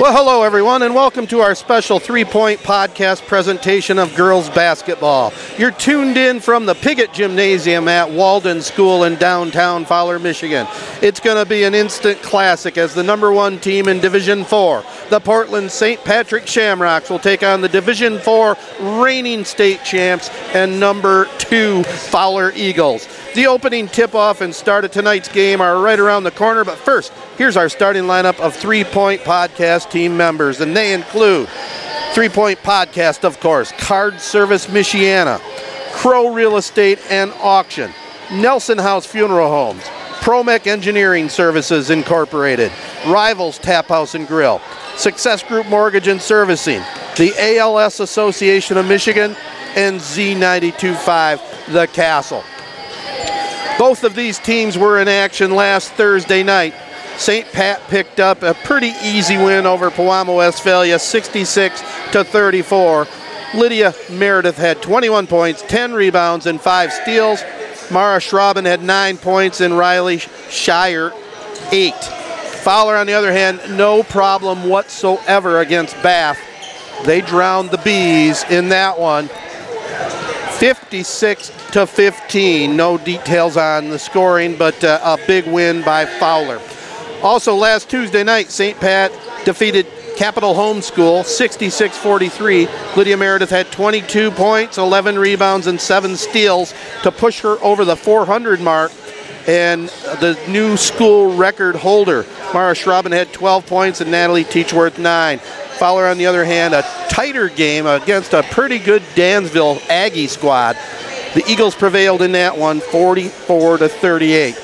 Well, hello, everyone, and welcome to our special three point podcast presentation of girls basketball. You're tuned in from the Piggott Gymnasium at Walden School in downtown Fowler, Michigan. It's going to be an instant classic as the number one team in Division 4, the Portland St. Patrick Shamrocks, will take on the Division 4 reigning state champs and number two Fowler Eagles. The opening tip off and start of tonight's game are right around the corner, but first, here's our starting lineup of three point podcast team members, and they include Three Point Podcast, of course, Card Service Michiana, Crow Real Estate and Auction, Nelson House Funeral Homes, Promec Engineering Services Incorporated, Rivals Tap House and Grill, Success Group Mortgage and Servicing, the ALS Association of Michigan, and Z925 The Castle. Both of these teams were in action last Thursday night. St. Pat picked up a pretty easy win over Pewamo Westphalia, 66 to 34. Lydia Meredith had 21 points, 10 rebounds, and 5 steals. Mara Schrauben had 9 points, and Riley Shire 8. Fowler, on the other hand, no problem whatsoever against Bath. They drowned the Bees in that one. 56 to 15. No details on the scoring, but uh, a big win by Fowler. Also, last Tuesday night, St. Pat defeated Capital Homeschool 66 43. Lydia Meredith had 22 points, 11 rebounds, and 7 steals to push her over the 400 mark. And the new school record holder, Mara Schrauben, had 12 points, and Natalie Teachworth 9. Fowler, on the other hand, a tighter game against a pretty good Dansville Aggie squad. The Eagles prevailed in that one, 44 to 38.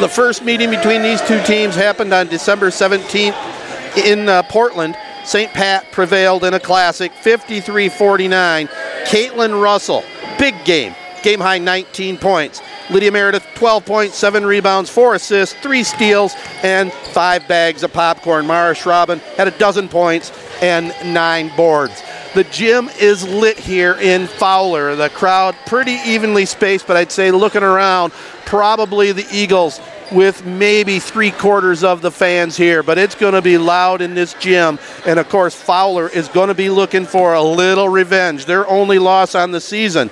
The first meeting between these two teams happened on December 17th in uh, Portland. St. Pat prevailed in a classic, 53-49. Caitlin Russell, big game, game high 19 points. Lydia Meredith, 12 points, 7 rebounds, 4 assists, 3 steals, and 5 bags of popcorn. Mara Schrauben had a dozen points and 9 boards. The gym is lit here in Fowler. The crowd pretty evenly spaced, but I'd say looking around, probably the Eagles with maybe three quarters of the fans here, but it's going to be loud in this gym. And of course, Fowler is going to be looking for a little revenge. Their only loss on the season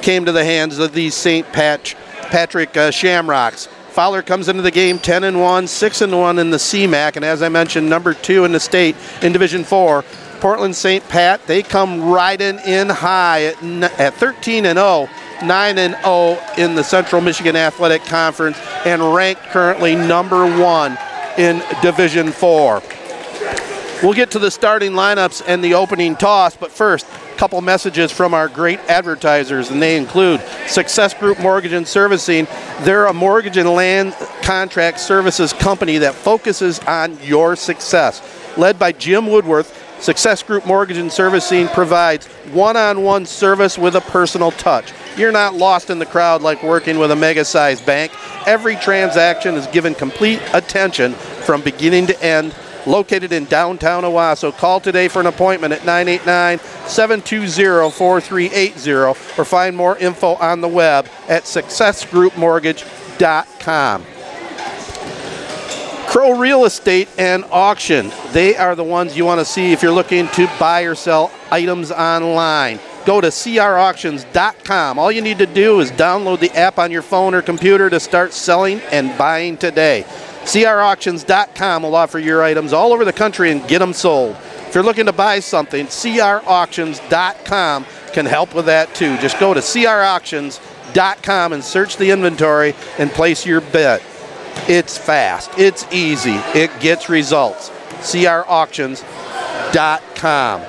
came to the hands of these St. Pat Patrick uh, Shamrocks. Fowler comes into the game 10 and 1, 6 and 1 in the CMAC, and as I mentioned, number two in the state in Division 4. Portland St. Pat, they come riding in high at, at 13 and 0, 9 and 0 in the Central Michigan Athletic Conference, and ranked currently number one in Division 4. We'll get to the starting lineups and the opening toss, but first, a couple messages from our great advertisers, and they include Success Group Mortgage and Servicing. They're a mortgage and land contract services company that focuses on your success. Led by Jim Woodworth, Success Group Mortgage and Servicing provides one on one service with a personal touch. You're not lost in the crowd like working with a mega sized bank. Every transaction is given complete attention from beginning to end located in downtown Owosso. Call today for an appointment at 989 720 4380 or find more info on the web at successgroupmortgage.com. Crow Real Estate and Auction. They are the ones you want to see if you're looking to buy or sell items online. Go to crauctions.com. All you need to do is download the app on your phone or computer to start selling and buying today. CRAuctions.com will offer your items all over the country and get them sold. If you're looking to buy something, CRAuctions.com can help with that too. Just go to CRAuctions.com and search the inventory and place your bet. It's fast, it's easy, it gets results. CRAuctions.com.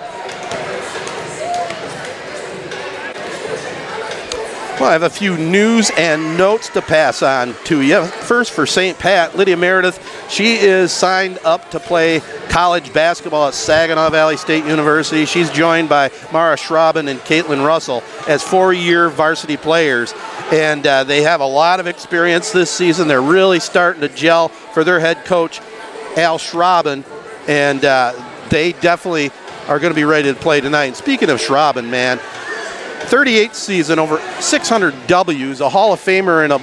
Well, I have a few news and notes to pass on to you. First, for St. Pat, Lydia Meredith, she is signed up to play college basketball at Saginaw Valley State University. She's joined by Mara Schrauben and Caitlin Russell as four year varsity players. And uh, they have a lot of experience this season. They're really starting to gel for their head coach, Al Schrauben. And uh, they definitely are going to be ready to play tonight. And speaking of Schrauben, man, 38th season, over 600 W's, a Hall of Famer in a,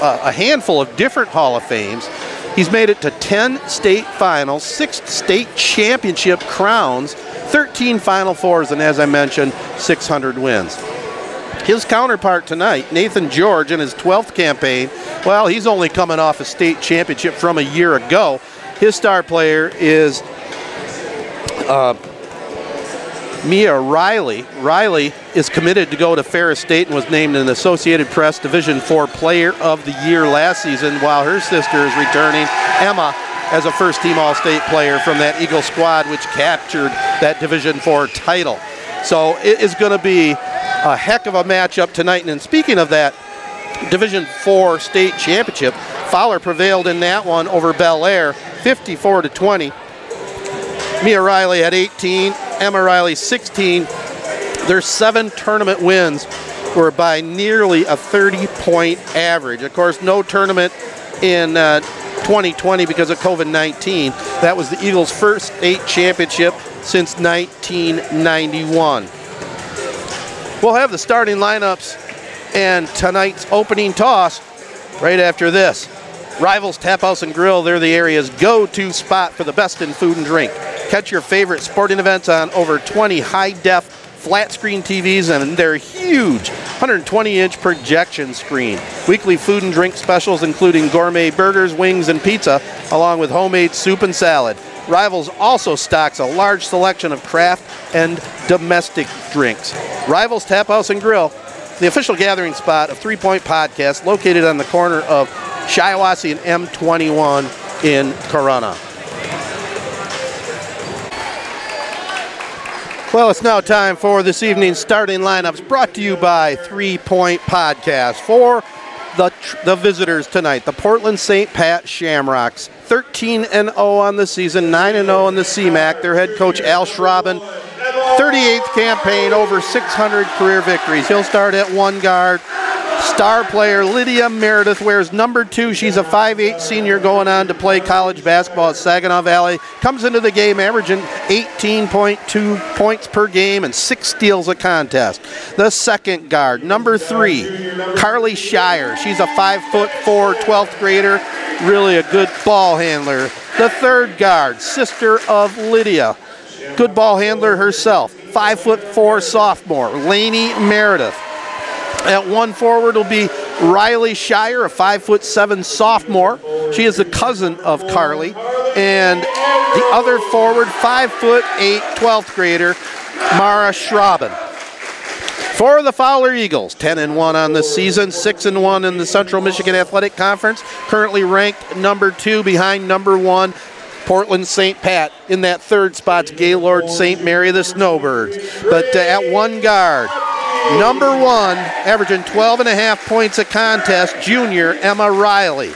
a handful of different Hall of Fames. He's made it to 10 state finals, six state championship crowns, 13 Final Fours, and as I mentioned, 600 wins. His counterpart tonight, Nathan George, in his 12th campaign, well, he's only coming off a state championship from a year ago. His star player is uh, Mia Riley. Riley is committed to go to Ferris State and was named an Associated Press Division IV Player of the Year last season, while her sister is returning, Emma, as a first team All State player from that Eagle squad, which captured that Division IV title. So it is going to be a heck of a matchup tonight. And speaking of that Division IV state championship, Fowler prevailed in that one over Bellaire, 54 to 20. Mia Riley at 18, Emma Riley 16. Their seven tournament wins were by nearly a 30 point average. Of course, no tournament in uh, 2020 because of COVID 19. That was the Eagles' first eight championship since 1991. We'll have the starting lineups and tonight's opening toss right after this. Rivals Tap House and Grill, they're the area's go to spot for the best in food and drink. Catch your favorite sporting events on over 20 high def flat screen TVs and their huge 120 inch projection screen. Weekly food and drink specials including gourmet burgers, wings, and pizza, along with homemade soup and salad. Rivals also stocks a large selection of craft and domestic drinks. Rivals Tap House and Grill, the official gathering spot of Three Point Podcast, located on the corner of Shiawassee and M21 in Corunna. Well, it's now time for this evening's starting lineups brought to you by Three Point Podcast. For the, the visitors tonight, the Portland St. Pat Shamrocks. 13 and 0 on the season, 9 and 0 on the CMAC. Their head coach Al Schrauben, 38th campaign, over 600 career victories. He'll start at one guard. Star player Lydia Meredith wears number two. She's a 5'8 senior going on to play college basketball at Saginaw Valley. Comes into the game averaging 18.2 points per game and six steals a contest. The second guard, number three, Carly Shire. She's a 5 foot 4 12th grader, really a good ball handler. The third guard, sister of Lydia, good ball handler herself, 5 foot 4 sophomore, Laney Meredith. At one forward will be Riley Shire, a five foot seven sophomore. She is the cousin of Carly. And the other forward, five foot eight, 12th grader, Mara Schrauben. For the Fowler Eagles, 10 and 1 on the season, 6 and 1 in the Central Michigan Athletic Conference, currently ranked number 2 behind number 1 Portland St. Pat. In that third spot's Gaylord St. Mary the Snowbirds. But uh, at one guard, Number one, averaging 12 and a half points a contest, junior Emma Riley.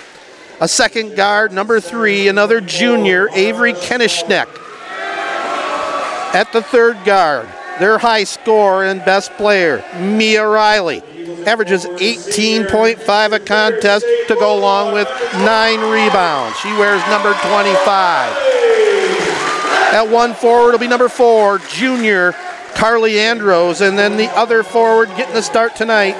A second guard, number three, another junior, Avery Koenigsknecht. At the third guard, their high scorer and best player, Mia Riley. Averages 18.5 a contest to go along with nine rebounds. She wears number 25. At one forward will be number four, junior Carly Andros, and then the other forward getting the start tonight.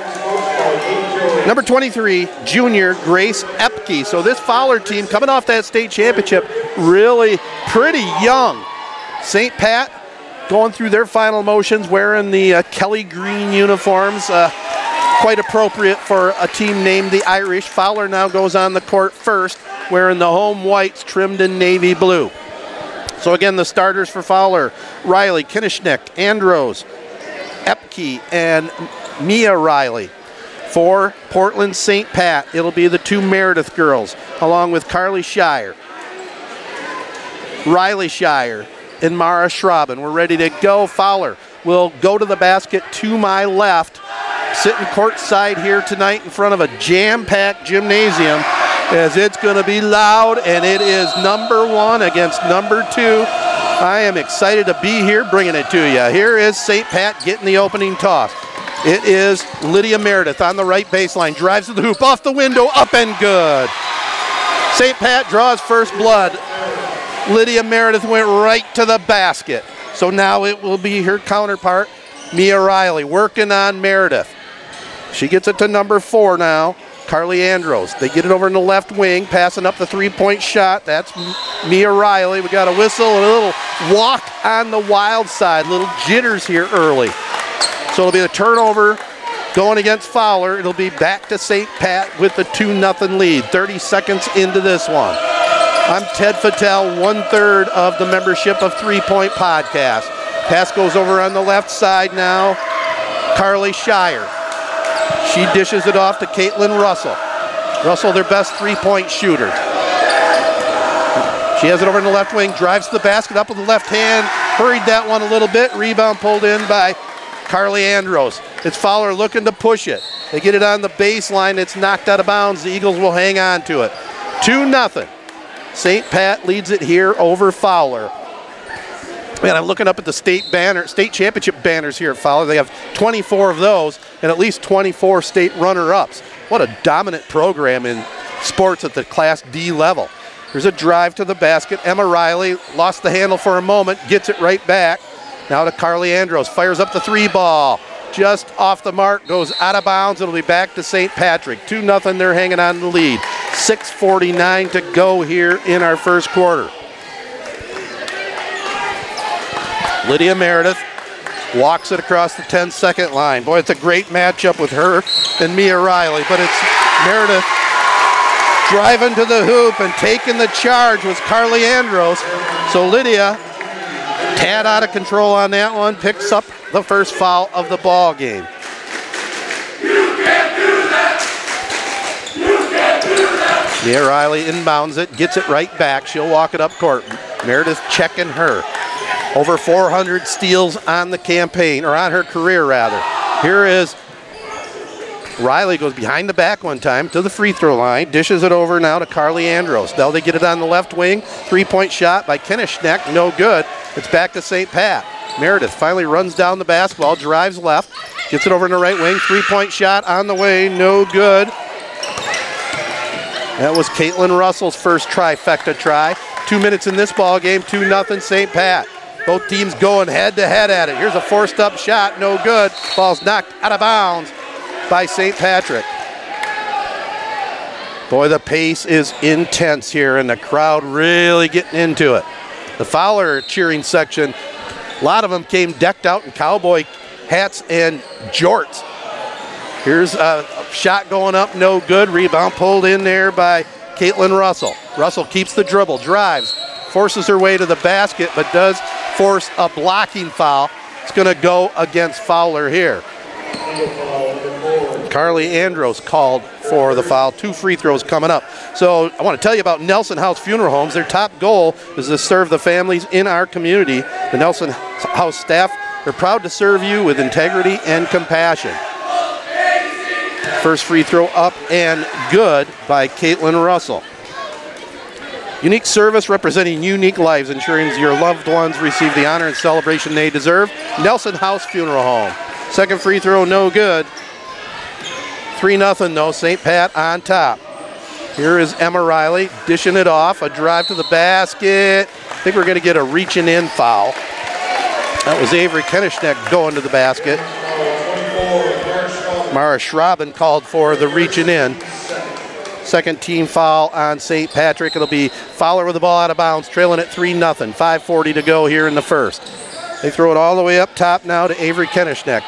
Number 23, junior Grace Epke. So this Fowler team coming off that state championship, really pretty young. St. Pat going through their final motions, wearing the uh, Kelly green uniforms. Uh, quite appropriate for a team named the Irish. Fowler now goes on the court first, wearing the home whites trimmed in navy blue. So again, the starters for Fowler, Riley, Koenigsknecht, Andros, Epke, and Mia Riley. For Portland St. Pat, it'll be the two Meredith girls, along with Carly Shire, Riley Shire, and Mara Schrauben. We're ready to go. Fowler will go to the basket to my left, sitting courtside here tonight in front of a jam-packed gymnasium as it's going to be loud, and it is number one against number two. I am excited to be here bringing it to you. Here is St. Pat getting the opening toss. It is Lydia Meredith on the right baseline, drives to the hoop, off the window, up and good. St. Pat draws first blood. Lydia Meredith went right to the basket. So now it will be her counterpart, Mia Riley, working on Meredith. She gets it to number four now. Carly Andros. They get it over in the left wing, passing up the three-point shot. That's Mia Riley. We got a whistle and a little walk on the wild side. Little jitters here early. So it'll be a turnover going against Fowler. It'll be back to St. Pat with the 2 0 lead. 30 seconds into this one. I'm Ted Fattel, one third of the membership of Three Point Podcast. Pass goes over on the left side now. Carly Shire. She dishes it off to Caitlin Russell. Russell, their best three point shooter. She has it over in the left wing, drives the basket up with the left hand, hurried that one a little bit. Rebound pulled in by Carly Andros. It's Fowler looking to push it. They get it on the baseline. It's knocked out of bounds. The Eagles will hang on to it. 2 0. St. Pat leads it here over Fowler. Man, I'm looking up at the state banner, state championship banners here at Fowler. They have 24 of those and at least 24 state runner-ups. What a dominant program in sports at the Class D level. There's a drive to the basket. Emma Riley lost the handle for a moment, gets it right back. Now to Carly Andros, fires up the three ball. Just off the mark, goes out of bounds. It'll be back to St. Patrick. 2 0, they're hanging on the lead. 6.49 to go here in our first quarter. Lydia Meredith walks it across the 10 second line. Boy, it's a great matchup with her and Mia Riley, but it's Meredith driving to the hoop and taking the charge was Carly Andros. So Lydia, tad out of control on that one, picks up the first foul of the ball game. Mia Riley inbounds it, gets it right back. She'll walk it up court. Meredith checking her. Over 400 steals on the campaign, or on her career rather. Here is Riley goes behind the back one time to the free throw line, dishes it over now to Carly Andros. Now they get it on the left wing. Three point shot by Koenigsknecht, no good. It's back to St. Pat. Meredith finally runs down the basketball, drives left, gets it over in the right wing. Three point shot on the way, no good. That was Caitlin Russell's first trifecta try. Two minutes in this ball game, 2 0 St. Pat. Both teams going head to head at it. Here's a forced up shot, no good. Ball's knocked out of bounds by St. Patrick. Boy, the pace is intense here, and the crowd really getting into it. The Fowler cheering section, a lot of them came decked out in cowboy hats and jorts. Here's a shot going up, no good. Rebound pulled in there by Caitlin Russell. Russell keeps the dribble, drives, forces her way to the basket, but does force a blocking foul. It's going to go against Fowler here. Carly Andros called for the foul. Two free throws coming up. So I want to tell you about Nelson House Funeral Homes. Their top goal is to serve the families in our community. The Nelson House staff are proud to serve you with integrity and compassion. First free throw up and good by Caitlin Russell. Unique service representing unique lives, ensuring your loved ones receive the honor and celebration they deserve. Nelson House Funeral Home. Second free throw, no good. 3 0 though, St. Pat on top. Here is Emma Riley dishing it off. A drive to the basket. I think we're going to get a reaching in foul. That was Avery Koenigsknecht going to the basket. Mara Schrauben called for the reaching in. Second team foul on St. Patrick. It'll be Fowler with the ball out of bounds, trailing at 3 0. 5.40 to go here in the first. They throw it all the way up top now to Avery Koenigsknecht.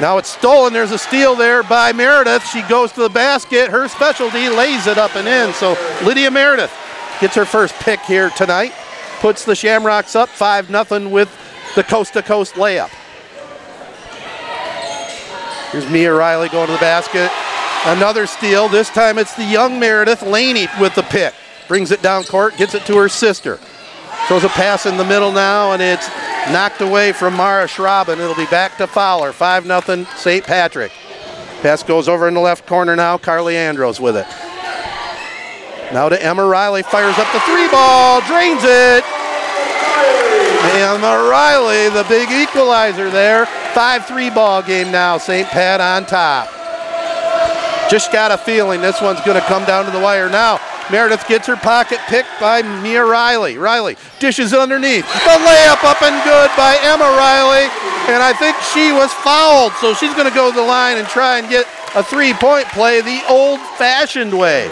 Now it's stolen. There's a steal there by Meredith. She goes to the basket. Her specialty lays it up and in. So Lydia Meredith gets her first pick here tonight. Puts the Shamrocks up 5 0 with the coast to coast layup. Here's Mia Riley going to the basket. Another steal. This time it's the young Meredith Laney with the pick. Brings it down court, gets it to her sister. Throws a pass in the middle now, and it's knocked away from Mara Schrauben. It'll be back to Fowler. 5 0 St. Patrick. Pass goes over in the left corner now. Carly Andros with it. Now to Emma Riley. Fires up the three ball. Drains it. Emma Riley, the big equalizer there. 5 3 ball game now. St. Pat on top. Just got a feeling this one's going to come down to the wire now. Meredith gets her pocket picked by Mia Riley. Riley dishes underneath. The layup up and good by Emma Riley. And I think she was fouled, so she's going to go to the line and try and get a three point play the old fashioned way.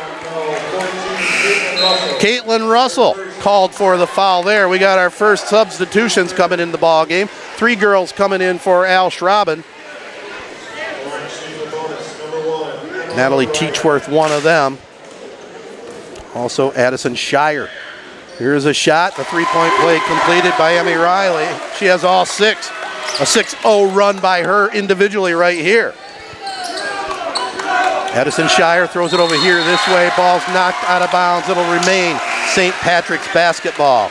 Caitlin Russell called for the foul there. We got our first substitutions coming in the ball game. Three girls coming in for Al Schrauben. Natalie Teachworth, one of them. Also, Addison Shire. Here's a shot. The three point play completed by Emmy Riley. She has all six. A 6 0 run by her individually right here. Addison Shire throws it over here this way. Ball's knocked out of bounds. It'll remain St. Patrick's basketball.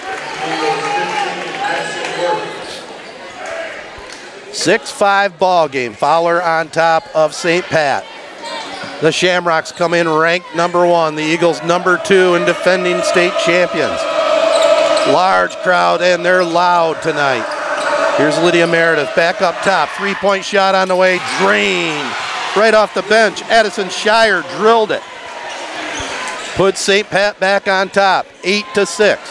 6 5 ball game. Fowler on top of St. Pat. The Shamrocks come in ranked number one. The Eagles number two and defending state champions. Large crowd and they're loud tonight. Here's Lydia Meredith back up top. Three point shot on the way. Drained. Right off the bench. Addison Shire drilled it. Put St. Pat back on top. Eight to six.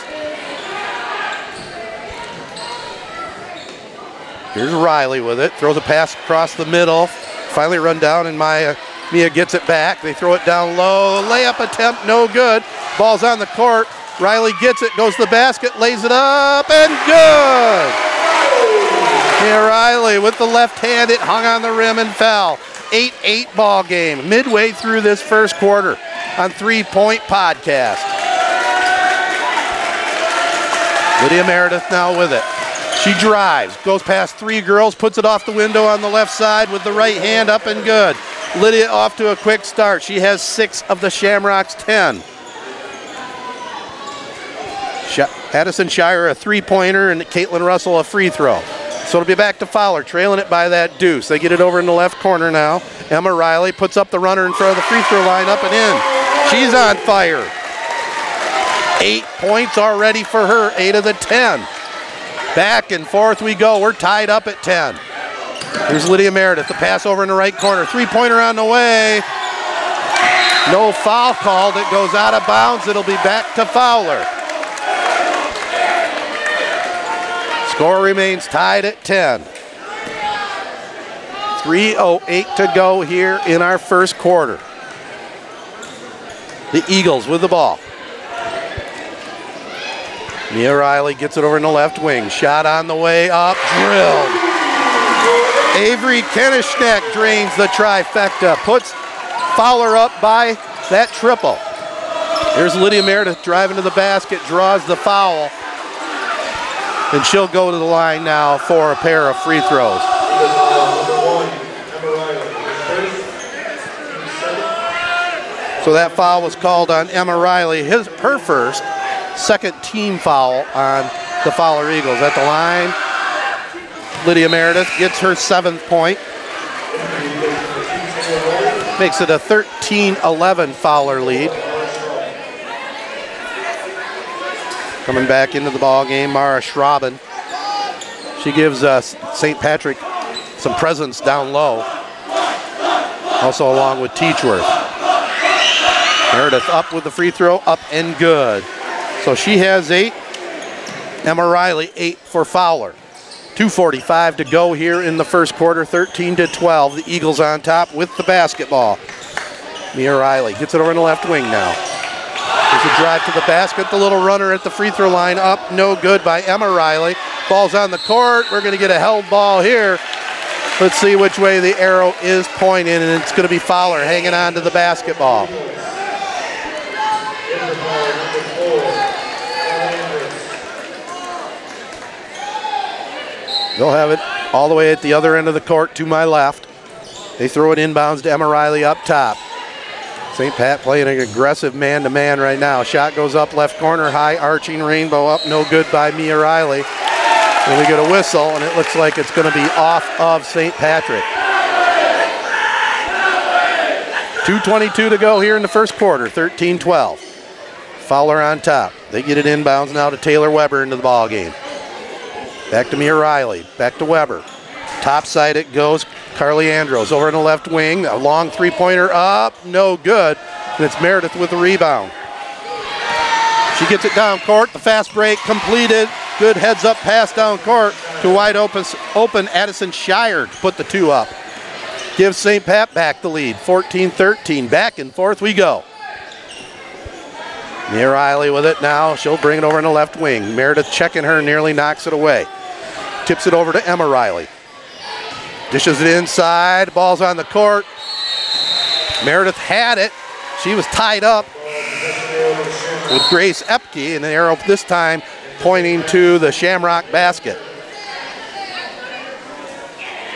Here's Riley with it. Throws a pass across the middle. Finally run down and Maya Mia gets it back. They throw it down low. Layup attempt, no good. Ball's on the court. Riley gets it, goes to the basket, lays it up, and good. Mia Riley with the left hand, it hung on the rim and fell. 8 8 ball game, midway through this first quarter on Three Point Podcast. Lydia Meredith now with it. She drives, goes past three girls, puts it off the window on the left side with the right hand up and good. Lydia off to a quick start. She has six of the Shamrocks' 10. Addison Shire a three pointer and Caitlin Russell a free throw. So it'll be back to Fowler, trailing it by that deuce. They get it over in the left corner now. Emma Riley puts up the runner in front of the free throw line, up and in. She's on fire. Eight points already for her, eight of the 10. Back and forth we go. We're tied up at 10. Here's Lydia Meredith, the pass over in the right corner. Three pointer on the way. No foul called. It goes out of bounds. It'll be back to Fowler. Score remains tied at 10. 3.08 to go here in our first quarter. The Eagles with the ball. Mia Riley gets it over in the left wing. Shot on the way up, drilled. Avery Koenigsknecht drains the trifecta, puts Fowler up by that triple. Here's Lydia Meredith driving to the basket, draws the foul, and she'll go to the line now for a pair of free throws. So that foul was called on Emma Riley, his, her first, second team foul on the Fowler Eagles. At the line, Lydia Meredith gets her seventh point. Makes it a 13-11 Fowler lead. Coming back into the ball game, Mara Schrauben. She gives uh, us St. Patrick some presence down low. Also along with Teachworth. Meredith up with the free throw, up and good. So she has eight. Emma Riley, eight for Fowler. 2.45 to go here in the first quarter, 13 to 12. The Eagles on top with the basketball. Mia Riley gets it over in the left wing now. There's a drive to the basket. The little runner at the free throw line up, no good by Emma Riley. Ball's on the court. We're going to get a held ball here. Let's see which way the arrow is pointing, and it's going to be Fowler hanging on to the basketball. They'll have it all the way at the other end of the court to my left. They throw it inbounds to Emma Riley up top. St. Pat playing an aggressive man to man right now. Shot goes up left corner, high arching rainbow up, no good by Mia Riley. And we get a whistle, and it looks like it's going to be off of St. Patrick. 2.22 to go here in the first quarter, 13 12. Fowler on top. They get it inbounds now to Taylor Weber into the ball game. Back to Mia Riley. Back to Weber. Top side it goes. Carly Andros over in the left wing. A long three pointer up. No good. And it's Meredith with the rebound. She gets it down court. The fast break completed. Good heads up pass down court to wide open, open Addison Shire to put the two up. gives St. Pat back the lead. 14 13. Back and forth we go. Mia Riley with it now. She'll bring it over in the left wing. Meredith checking her, nearly knocks it away. Tips it over to Emma Riley. Dishes it inside. Ball's on the court. Meredith had it. She was tied up with Grace Epke, and the arrow this time pointing to the Shamrock basket.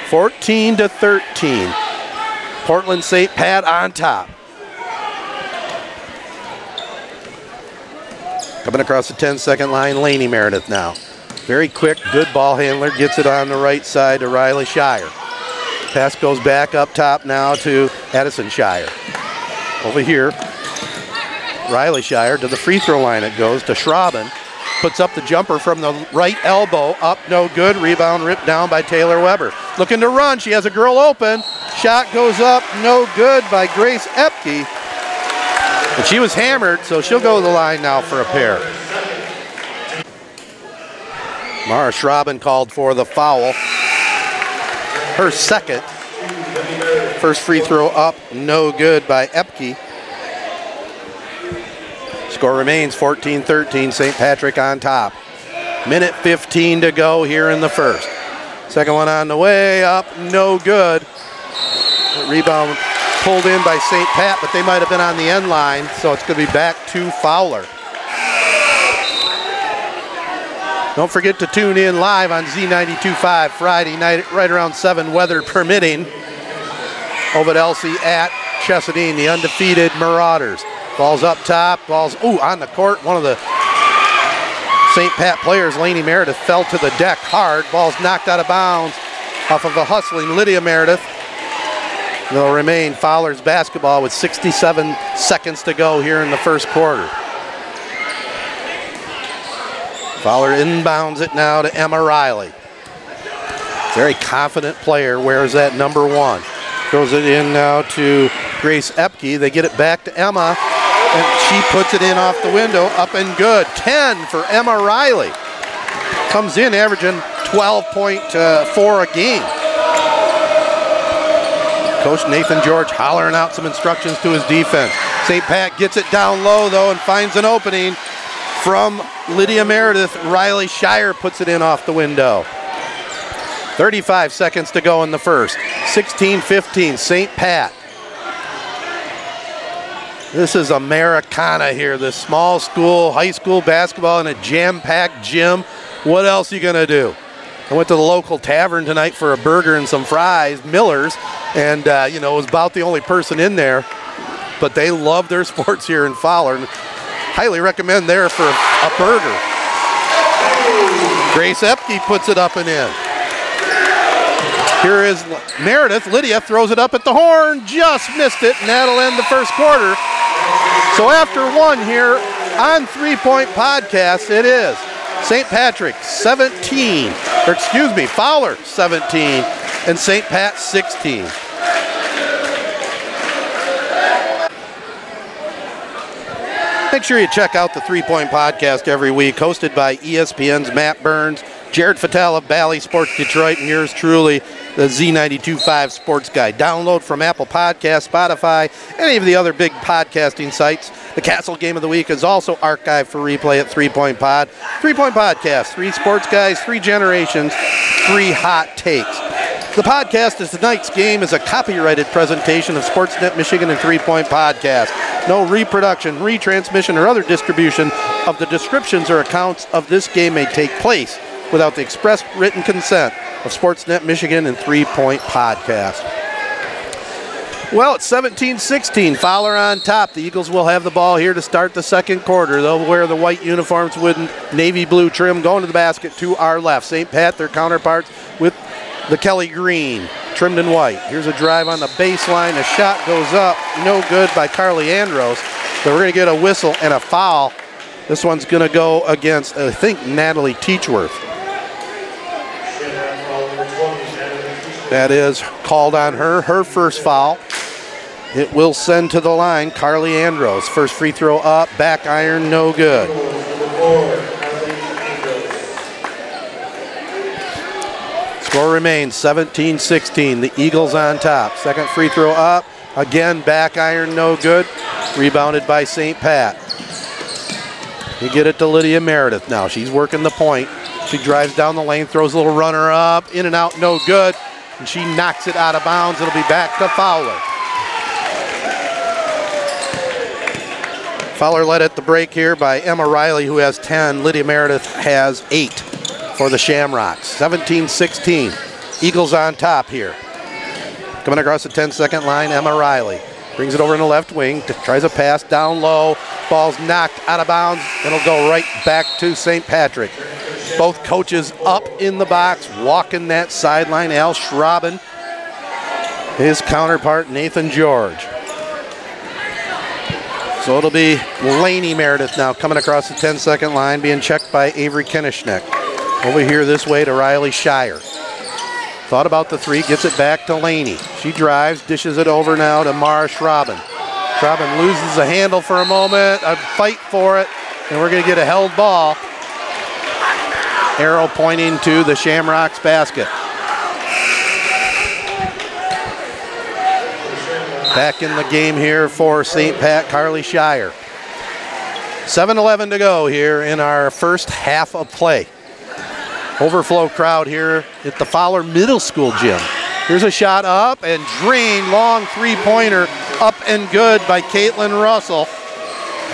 14 to 13. Portland St. Pat on top. Coming across the 10 second line, Laney Meredith now. Very quick, good ball handler, gets it on the right side to Riley Shire. Pass goes back up top now to Addison Shire. Over here, Riley Shire to the free throw line it goes to Schrauben. Puts up the jumper from the right elbow, up no good. Rebound ripped down by Taylor Weber. Looking to run, she has a girl open. Shot goes up, no good by Grace Epke. But she was hammered, so she'll go to the line now for a pair. Mara Schrauben called for the foul. Her second. First free throw up, no good by Epke. Score remains 14 13, St. Patrick on top. Minute 15 to go here in the first. Second one on the way, up, no good. Rebound pulled in by St. Pat, but they might have been on the end line, so it's going to be back to Fowler. Don't forget to tune in live on Z92.5 Friday night, right around 7, weather permitting, over at Elsie at Chesaning, the undefeated Marauders. Ball's up top, ball's, ooh, on the court. One of the St. Pat players, Laney Meredith, fell to the deck hard. Ball's knocked out of bounds off of a hustling Lydia Meredith. They'll remain Fowler's basketball with 67 seconds to go here in the first quarter. Fowler inbounds it now to Emma Riley. Very confident player, wears that number one. Throws it in now to Grace Epke. They get it back to Emma, and she puts it in off the window, up and good. 10 for Emma Riley. Comes in averaging 12.4 uh, a game. Coach Nathan George hollering out some instructions to his defense. St. Pat gets it down low, though, and finds an opening from Lydia Meredith. Riley Shire puts it in off the window. 35 seconds to go in the first. 16 15, St. Pat. This is Americana here, this small school, high school basketball in a jam packed gym. What else are you going to do? I went to the local tavern tonight for a burger and some fries, Miller's, and, uh, you know, was about the only person in there. But they love their sports here in Fowler. And highly recommend there for a burger. Grace Epke puts it up and in. Here is Meredith. Lydia throws it up at the horn, just missed it, and that'll end the first quarter. So after one here on Three Point Podcast, it is St. Patrick 17, or excuse me, Fowler 17, and St. Pat 16. Make sure you check out the Three Point Podcast every week, hosted by ESPN's Matt Burns, Jared Fatale of Bally Sports Detroit, and yours truly, the Z92.5 Sports Guy. Download from Apple Podcast, Spotify, any of the other big podcasting sites. The Castle Game of the Week is also archived for replay at Three Point Pod. Three Point Podcast, three sports guys, three generations, three hot takes. The podcast is tonight's game is a copyrighted presentation of Sportsnet Michigan and Three Point Podcast. No reproduction, retransmission, or other distribution of the descriptions or accounts of this game may take place without the express written consent of Sportsnet Michigan and Three Point Podcast. Well, it's 17 16. Fowler on top. The Eagles will have the ball here to start the second quarter. They'll wear the white uniforms with navy blue trim going to the basket to our left. St. Pat, their counterparts, with the Kelly Green, trimmed in white. Here's a drive on the baseline. A shot goes up. No good by Carly Andros. So we're going to get a whistle and a foul. This one's going to go against, I think, Natalie Teachworth. That is called on her, her first foul. It will send to the line Carly Andros. First free throw up, back iron, no good. Score remains 17 16. The Eagles on top. Second free throw up. Again, back iron, no good. Rebounded by St. Pat. You get it to Lydia Meredith now. She's working the point. She drives down the lane, throws a little runner up, in and out, no good. And she knocks it out of bounds. It'll be back to Fowler. Fowler led at the break here by Emma Riley, who has 10. Lydia Meredith has 8 for the Shamrocks. 17 16. Eagles on top here. Coming across the 10 second line, Emma Riley. Brings it over in the left wing, tries a pass down low. Ball's knocked out of bounds. It'll go right back to St. Patrick. Both coaches up in the box, walking that sideline. Al Schrauben, his counterpart, Nathan George. So it'll be Laney Meredith now coming across the 10 second line, being checked by Avery Koenigsknecht. Over here this way to Riley Shire. Thought about the three, gets it back to Laney. She drives, dishes it over now to Mara Schrauben. Schrauben loses the handle for a moment, a fight for it, and we're going to get a held ball. Arrow pointing to the Shamrocks basket. Back in the game here for St. Pat Carly Shire. 7 11 to go here in our first half of play. Overflow crowd here at the Fowler Middle School gym. Here's a shot up and drain, long three pointer, up and good by Caitlin Russell.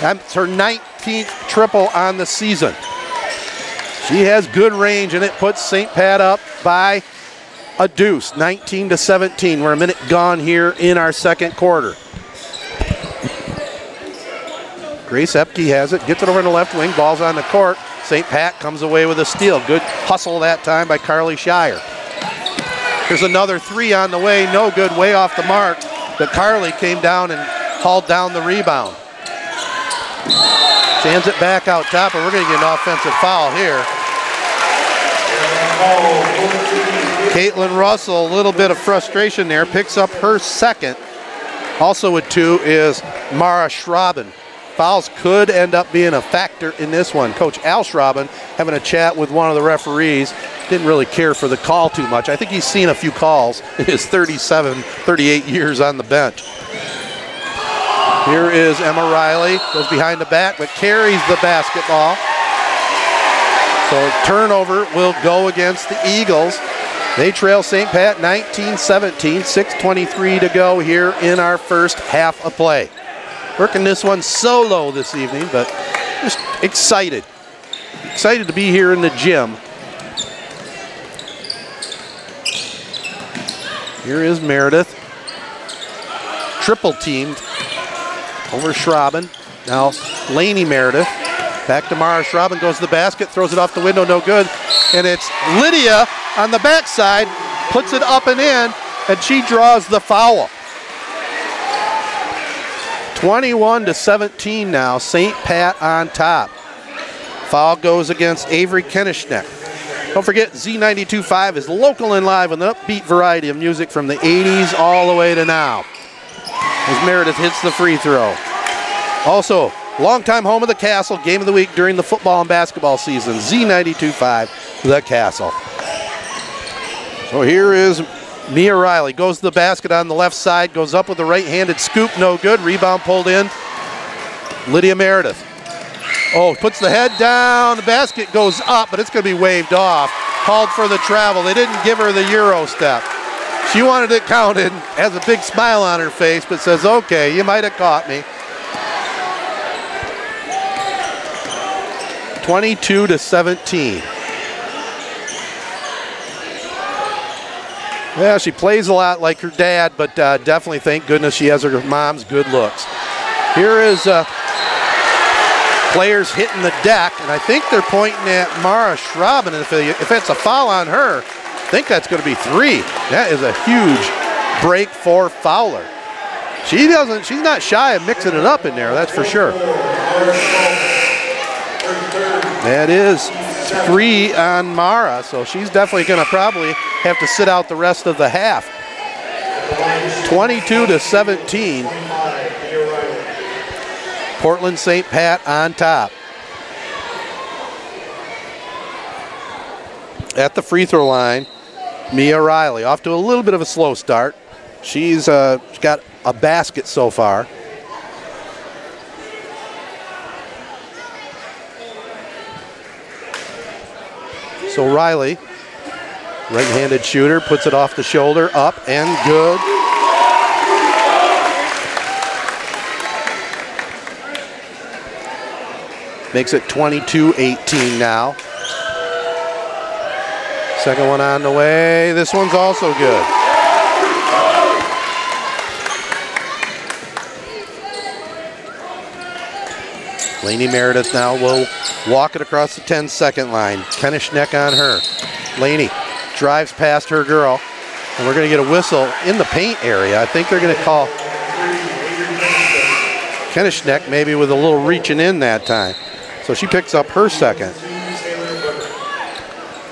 That's her 19th triple on the season. She has good range and it puts St. Pat up by a deuce, 19 to 17. We're a minute gone here in our second quarter. Grace Epke has it, gets it over in the left wing, ball's on the court. St. Pat comes away with a steal. Good hustle that time by Carly Shire. There's another three on the way, no good, way off the mark. But Carly came down and hauled down the rebound. She hands it back out top, and we're going to get an offensive foul here. Caitlin Russell, a little bit of frustration there, picks up her second. Also with two is Mara Schrauben. Fouls could end up being a factor in this one. Coach Al Schrauben having a chat with one of the referees. Didn't really care for the call too much. I think he's seen a few calls in his 37, 38 years on the bench. Here is Emma Riley. Goes behind the back, but carries the basketball. So turnover will go against the Eagles. They trail St. Pat 19-17, 6.23 to go here in our first half of play. Working this one solo this evening, but just excited. Excited to be here in the gym. Here is Meredith. Triple teamed over Schrauben. Now Laney Meredith. Back to Mara Schrauben goes to the basket, throws it off the window, no good. And it's Lydia on the backside, puts it up and in, and she draws the foul. 21 to 17 now. St. Pat on top. Foul goes against Avery Koenigsknecht. Don't forget, Z92.5 is local and live with an upbeat variety of music from the 80s all the way to now. As Meredith hits the free throw. Also, longtime home of the Castle, game of the week during the football and basketball season. Z92.5, the Castle. So here is Mia Riley goes to the basket on the left side, goes up with the right handed scoop, no good. Rebound pulled in. Lydia Meredith. Oh, puts the head down. The basket goes up, but it's going to be waved off. Called for the travel. They didn't give her the Euro step. She wanted it counted, has a big smile on her face, but says, okay, you might have caught me. 22 to 17. Yeah, she plays a lot like her dad, but uh, definitely thank goodness she has her mom's good looks. Here is uh, players hitting the deck, and I think they're pointing at Mara Schrauben. And if, if it's a foul on her, I think that's going to be three. That is a huge break for Fowler. She doesn't. She's not shy of mixing it up in there. That's for sure. That is three on Mara, so she's definitely going to probably have to sit out the rest of the half. 22 to 17. Portland St. Pat on top. At the free throw line Mia Riley off to a little bit of a slow start. She's uh, got a basket so far. So Riley, right-handed shooter, puts it off the shoulder, up and good. Makes it 22-18 now. Second one on the way. This one's also good. Laney Meredith now will walk it across the 10 second line. Koenigsknecht on her. Laney drives past her girl. And we're going to get a whistle in the paint area. I think they're going to call Koenigsknecht maybe with a little reaching in that time. So she picks up her second.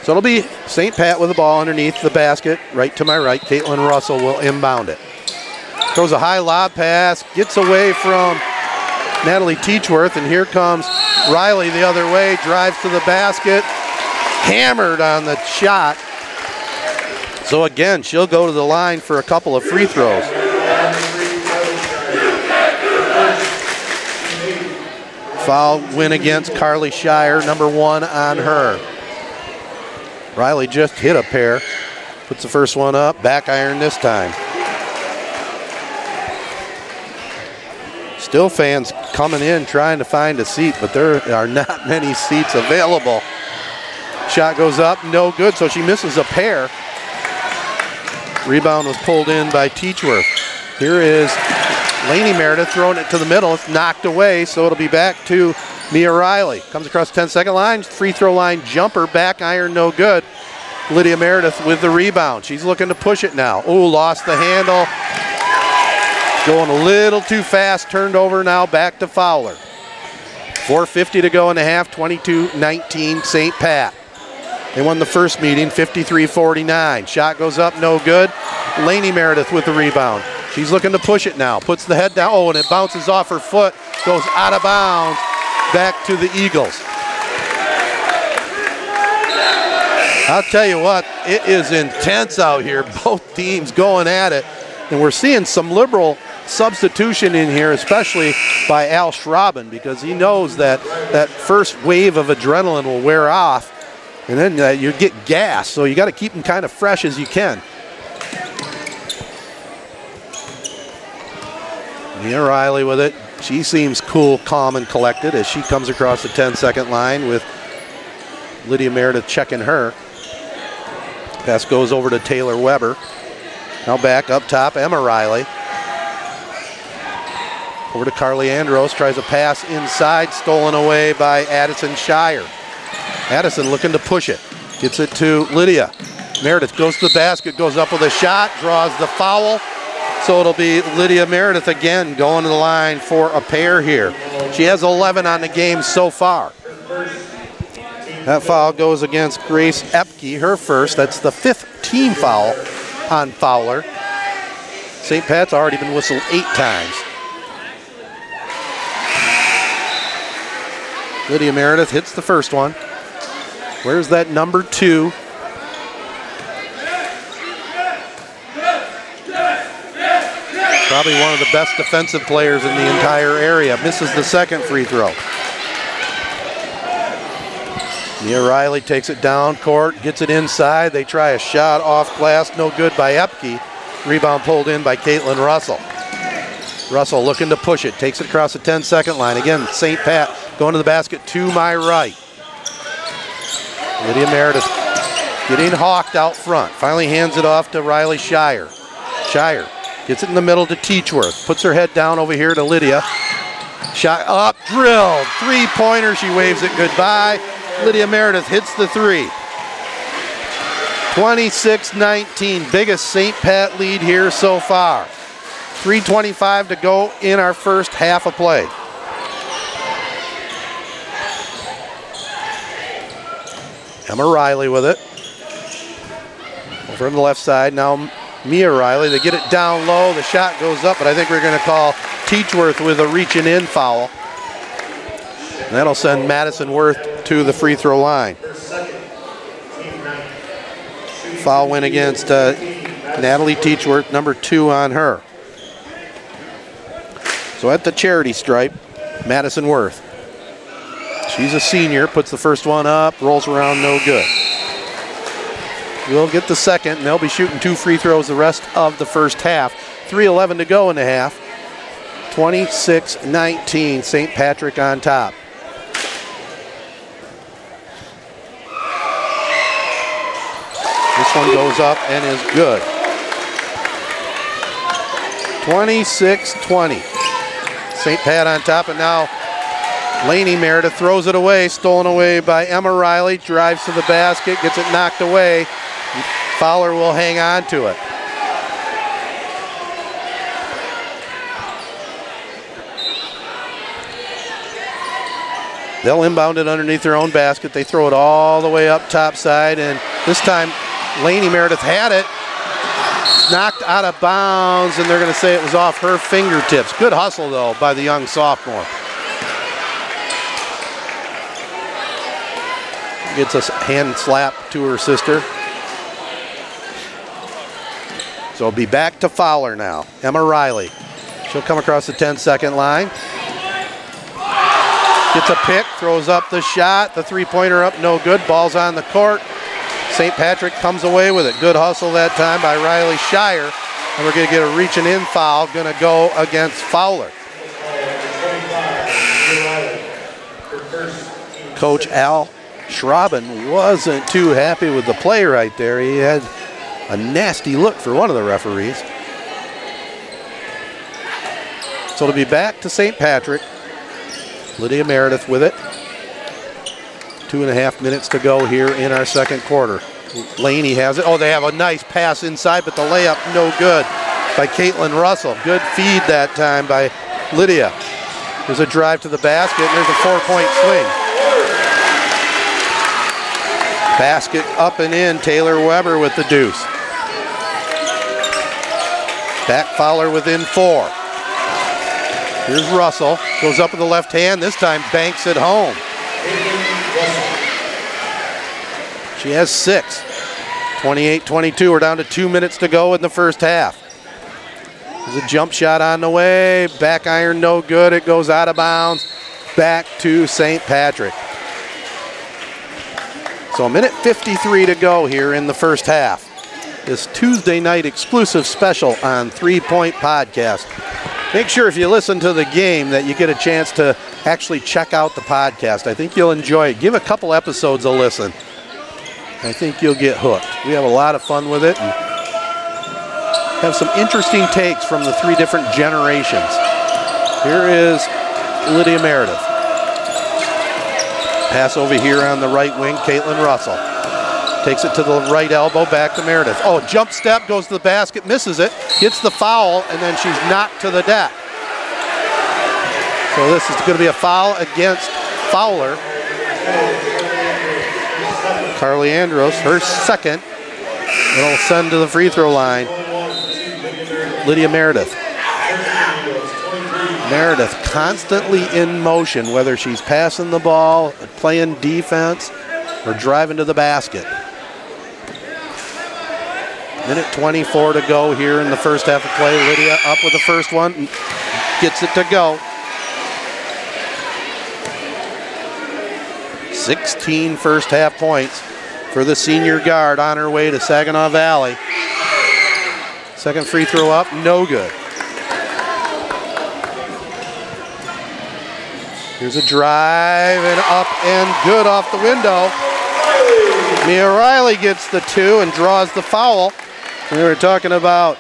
So it'll be St. Pat with the ball underneath the basket, right to my right. Caitlin Russell will inbound it. Throws a high lob pass, gets away from Natalie Teachworth, and here comes Riley the other way, drives to the basket, hammered on the shot. So again, she'll go to the line for a couple of free throws. Foul win against Carly Shire, number one on her. Riley just hit a pair. Puts the first one up, back iron this time. Still fans coming in trying to find a seat, but there are not many seats available. Shot goes up, no good, so she misses a pair. Rebound was pulled in by Teachworth. Here is Laney Meredith throwing it to the middle. It's knocked away, so it'll be back to Mia Riley. Comes across 10 second line, free throw line jumper, back iron, no good. Lydia Meredith with the rebound. She's looking to push it now. Oh, lost the handle. Going a little too fast, turned over now back to Fowler. 4.50 to go in the half, 22 19 St. Pat. They won the first meeting 53 49. Shot goes up, no good. Laney Meredith with the rebound. She's looking to push it now. Puts the head down. Oh, and it bounces off her foot. Goes out of bounds. Back to the Eagles. I'll tell you what, it is intense out here. Both teams going at it. And we're seeing some liberal substitution in here, especially by Al Schrauben, because he knows that that first wave of adrenaline will wear off, and then uh, you get gas. So you got to keep them kind of fresh as you can. Mia Riley with it. She seems cool, calm, and collected as she comes across the 10 second line with Lydia Meredith checking her. Pass goes over to Taylor Weber. Now back up top, Emma Riley. Over to Carly Andros, tries a pass inside, stolen away by Addison Shire. Addison looking to push it. Gets it to Lydia. Meredith goes to the basket, goes up with a shot, draws the foul. So it'll be Lydia Meredith again going to the line for a pair here. She has 11 on the game so far. That foul goes against Grace Epke, her first. That's the fifth team foul on Fowler. St. Pat's already been whistled eight times. Lydia Meredith hits the first one. Where's that number two? Probably one of the best defensive players in the entire area. Misses the second free throw. Mia Riley takes it down court, gets it inside. They try a shot off glass, no good by Epke. Rebound pulled in by Caitlin Russell. Russell looking to push it, takes it across the 10 second line. Again, St. Pat going to the basket to my right. Lydia Meredith getting hawked out front. Finally hands it off to Riley Shire. Shire Gets it in the middle to Teachworth. Puts her head down over here to Lydia. Shot up, drilled. Three pointer. She waves it goodbye. Lydia Meredith hits the three. 26 19. Biggest St. Pat lead here so far. 3.25 to go in our first half of play. Emma Riley with it. Over on the left side. Now Mia Riley. They get it down low. The shot goes up, but I think we're going to call Teachworth with a reaching in foul. And that'll send Madison Worth to the free throw line. Foul win against uh, Natalie Teachworth, number two on her. So at the charity stripe, Madison Worth. She's a senior, puts the first one up, rolls around, no good. We'll get the second, and they'll be shooting two free throws the rest of the first half. 3.11 to go in the half. 26 19, St. Patrick on top. This one goes up and is good. 26 20. St. Pat on top, and now Laney Meredith throws it away, stolen away by Emma Riley, drives to the basket, gets it knocked away. Fowler will hang on to it. They'll inbound it underneath their own basket. They throw it all the way up top side, and this time Laney Meredith had it. Knocked out of bounds, and they're going to say it was off her fingertips. Good hustle, though, by the young sophomore. Gets a hand slap to her sister. So it'll be back to Fowler now. Emma Riley. She'll come across the 10 second line. Gets a pick, throws up the shot. The three pointer up, no good. Ball's on the court. St. Patrick comes away with it. Good hustle that time by Riley Shire. And we're going to get a reaching in foul, going to go against Fowler. Coach Al Schrauben wasn't too happy with the play right there. He had a nasty look for one of the referees. So to be back to St. Patrick. Lydia Meredith with it. Two and a half minutes to go here in our second quarter. Laney has it. Oh, they have a nice pass inside, but the layup no good by Caitlin Russell. Good feed that time by Lydia. There's a drive to the basket, and there's a four-point swing. Basket up and in. Taylor Weber with the deuce. Back Fowler within four. Here's Russell. Goes up with the left hand. This time banks it home. She has six. 28 22. We're down to two minutes to go in the first half. There's a jump shot on the way. Back iron, no good. It goes out of bounds. Back to St. Patrick. So a minute 53 to go here in the first half. This Tuesday night exclusive special on Three Point Podcast. Make sure if you listen to the game that you get a chance to actually check out the podcast. I think you'll enjoy it. Give a couple episodes a listen. I think you'll get hooked. We have a lot of fun with it and have some interesting takes from the three different generations. Here is Lydia Meredith. Pass over here on the right wing, Caitlin Russell. Takes it to the right elbow, back to Meredith. Oh, jump step, goes to the basket, misses it, gets the foul, and then she's knocked to the deck. So this is going to be a foul against Fowler. Carly Andros, her second. It'll send to the free throw line. Lydia Meredith. Meredith constantly in motion, whether she's passing the ball, playing defense, or driving to the basket. Minute 24 to go here in the first half of play. Lydia up with the first one, gets it to go. 16 first half points for the senior guard on her way to Saginaw Valley. Second free throw up, no good. Here's a drive and up and good off the window. Mia Riley gets the two and draws the foul. We were talking about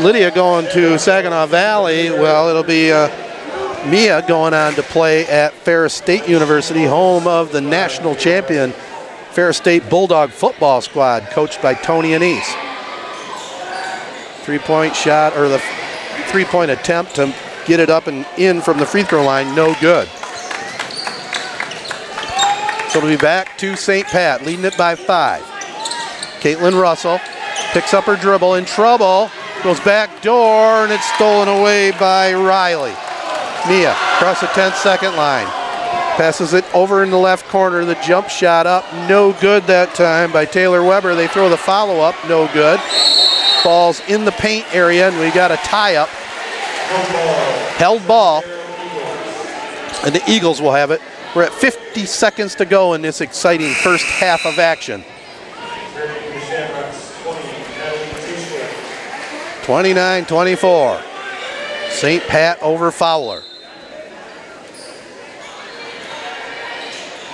Lydia going to Saginaw Valley. Well, it'll be uh, Mia going on to play at Ferris State University, home of the national champion Ferris State Bulldog football squad, coached by Tony Annese. Three point shot, or the three point attempt to get it up and in from the free throw line, no good. So it'll be back to St. Pat, leading it by five. Caitlin Russell picks up her dribble in trouble, goes back door, and it's stolen away by Riley. Mia across the 10 second line. Passes it over in the left corner. The jump shot up, no good that time by Taylor Weber. They throw the follow up, no good. Ball's in the paint area, and we got a tie up. Held ball. And the Eagles will have it. We're at 50 seconds to go in this exciting first half of action. 29 24. St. Pat over Fowler.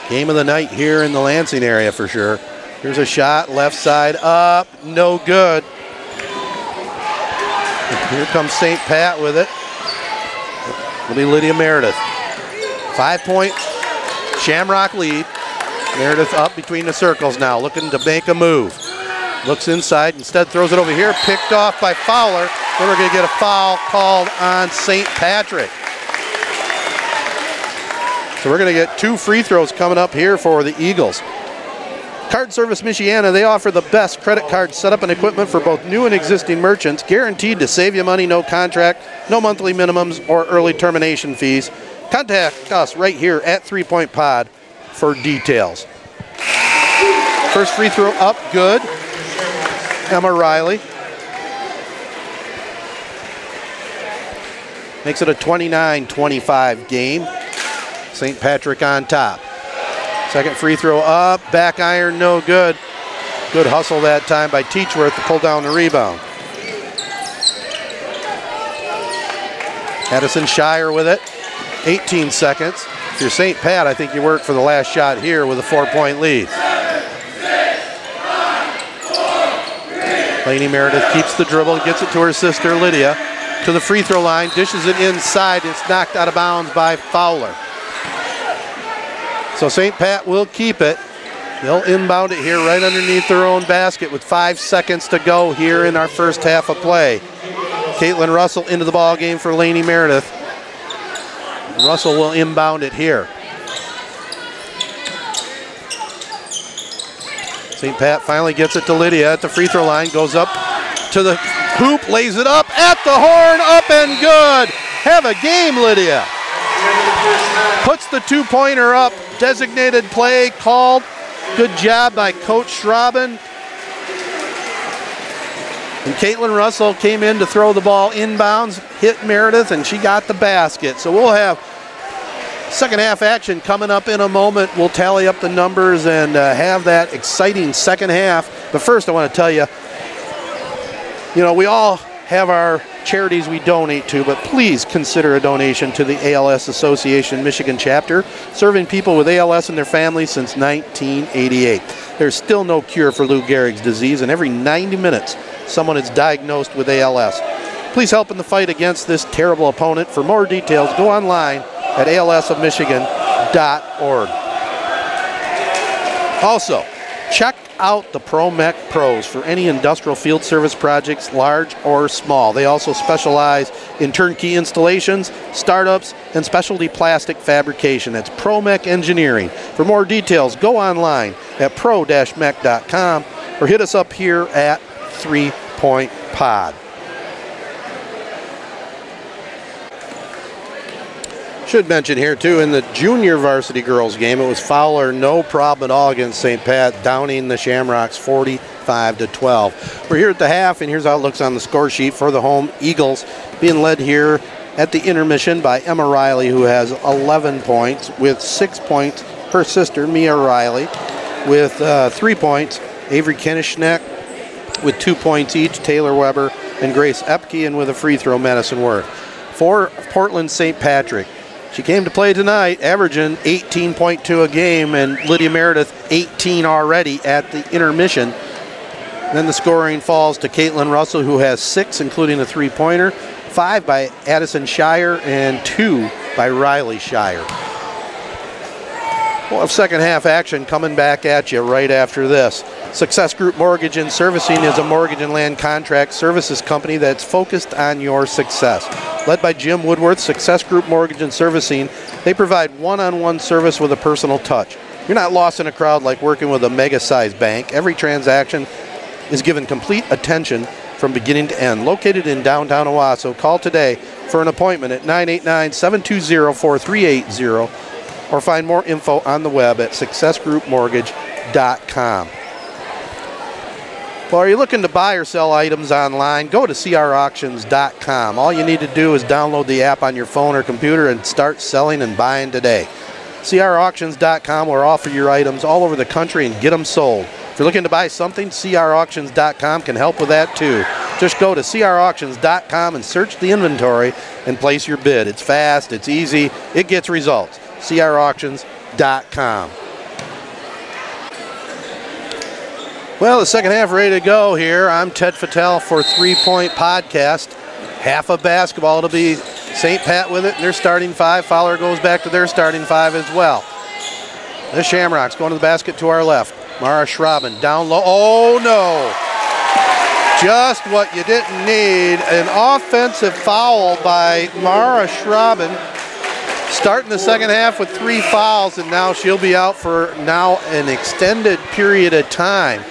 Game of the night here in the Lansing area for sure. Here's a shot, left side up, no good. Here comes St. Pat with it. It'll be Lydia Meredith. Five point Shamrock lead. Meredith up between the circles now, looking to make a move. Looks inside, instead throws it over here, picked off by Fowler. Then we're going to get a foul called on St. Patrick. So we're going to get two free throws coming up here for the Eagles. Card Service Michiana, they offer the best credit card setup and equipment for both new and existing merchants, guaranteed to save you money, no contract, no monthly minimums, or early termination fees. Contact us right here at Three Point Pod for details. First free throw up, good. Emma Riley. Makes it a 29 25 game. St. Patrick on top. Second free throw up, back iron, no good. Good hustle that time by Teachworth to pull down the rebound. Addison Shire with it. 18 seconds. If you're St. Pat, I think you work for the last shot here with a four point lead. Laney Meredith keeps the dribble, gets it to her sister Lydia. To the free throw line, dishes it inside. It's knocked out of bounds by Fowler. So St. Pat will keep it. They'll inbound it here right underneath their own basket with five seconds to go here in our first half of play. Caitlin Russell into the ball game for Laney Meredith. Russell will inbound it here. St. Pat finally gets it to Lydia at the free throw line, goes up to the hoop, lays it up at the horn, up and good. Have a game, Lydia. Puts the two pointer up. Designated play called. Good job by Coach Schrauben. And Caitlin Russell came in to throw the ball inbounds, hit Meredith, and she got the basket. So we'll have second half action coming up in a moment. We'll tally up the numbers and uh, have that exciting second half. But first, I want to tell you, you know, we all have our charities we donate to, but please consider a donation to the ALS Association Michigan chapter, serving people with ALS and their families since 1988. There's still no cure for Lou Gehrig's disease, and every 90 minutes, someone is diagnosed with ALS. Please help in the fight against this terrible opponent. For more details, go online at alsofmichigan.org. Also, check out the ProMech Pros for any industrial field service projects, large or small. They also specialize in turnkey installations, startups, and specialty plastic fabrication. That's ProMech Engineering. For more details, go online at pro-mech.com or hit us up here at Three Point Pod. Should mention here too in the junior varsity girls game, it was Fowler no problem at all against St. Pat, downing the Shamrocks 45 to 12. We're here at the half, and here's how it looks on the score sheet for the home Eagles, being led here at the intermission by Emma Riley, who has 11 points, with six points her sister Mia Riley, with uh, three points Avery Koenigsknecht, with two points each Taylor Weber and Grace Epke, and with a free throw Madison Worth. For Portland St. Patrick, she came to play tonight, averaging 18.2 a game, and Lydia Meredith 18 already at the intermission. Then the scoring falls to Caitlin Russell, who has six, including a three pointer, five by Addison Shire, and two by Riley Shire. We'll have second half action coming back at you right after this. Success Group Mortgage and Servicing is a mortgage and land contract services company that's focused on your success. Led by Jim Woodworth, Success Group Mortgage and Servicing, they provide one on one service with a personal touch. You're not lost in a crowd like working with a mega sized bank. Every transaction is given complete attention from beginning to end. Located in downtown Owosso, call today for an appointment at 989 720 4380 or find more info on the web at successgroupmortgage.com. Well, are you looking to buy or sell items online? Go to crauctions.com. All you need to do is download the app on your phone or computer and start selling and buying today. crauctions.com will offer your items all over the country and get them sold. If you're looking to buy something, crauctions.com can help with that too. Just go to crauctions.com and search the inventory and place your bid. It's fast, it's easy, it gets results. crauctions.com. Well, the second half ready to go here. I'm Ted Fattel for Three Point Podcast. Half of basketball. It'll be St. Pat with it, and their starting five. Fowler goes back to their starting five as well. The Shamrocks going to the basket to our left. Mara Schrauben down low. Oh no! Just what you didn't need. An offensive foul by Mara Schrauben. Starting the second half with three fouls, and now she'll be out for now an extended period of time.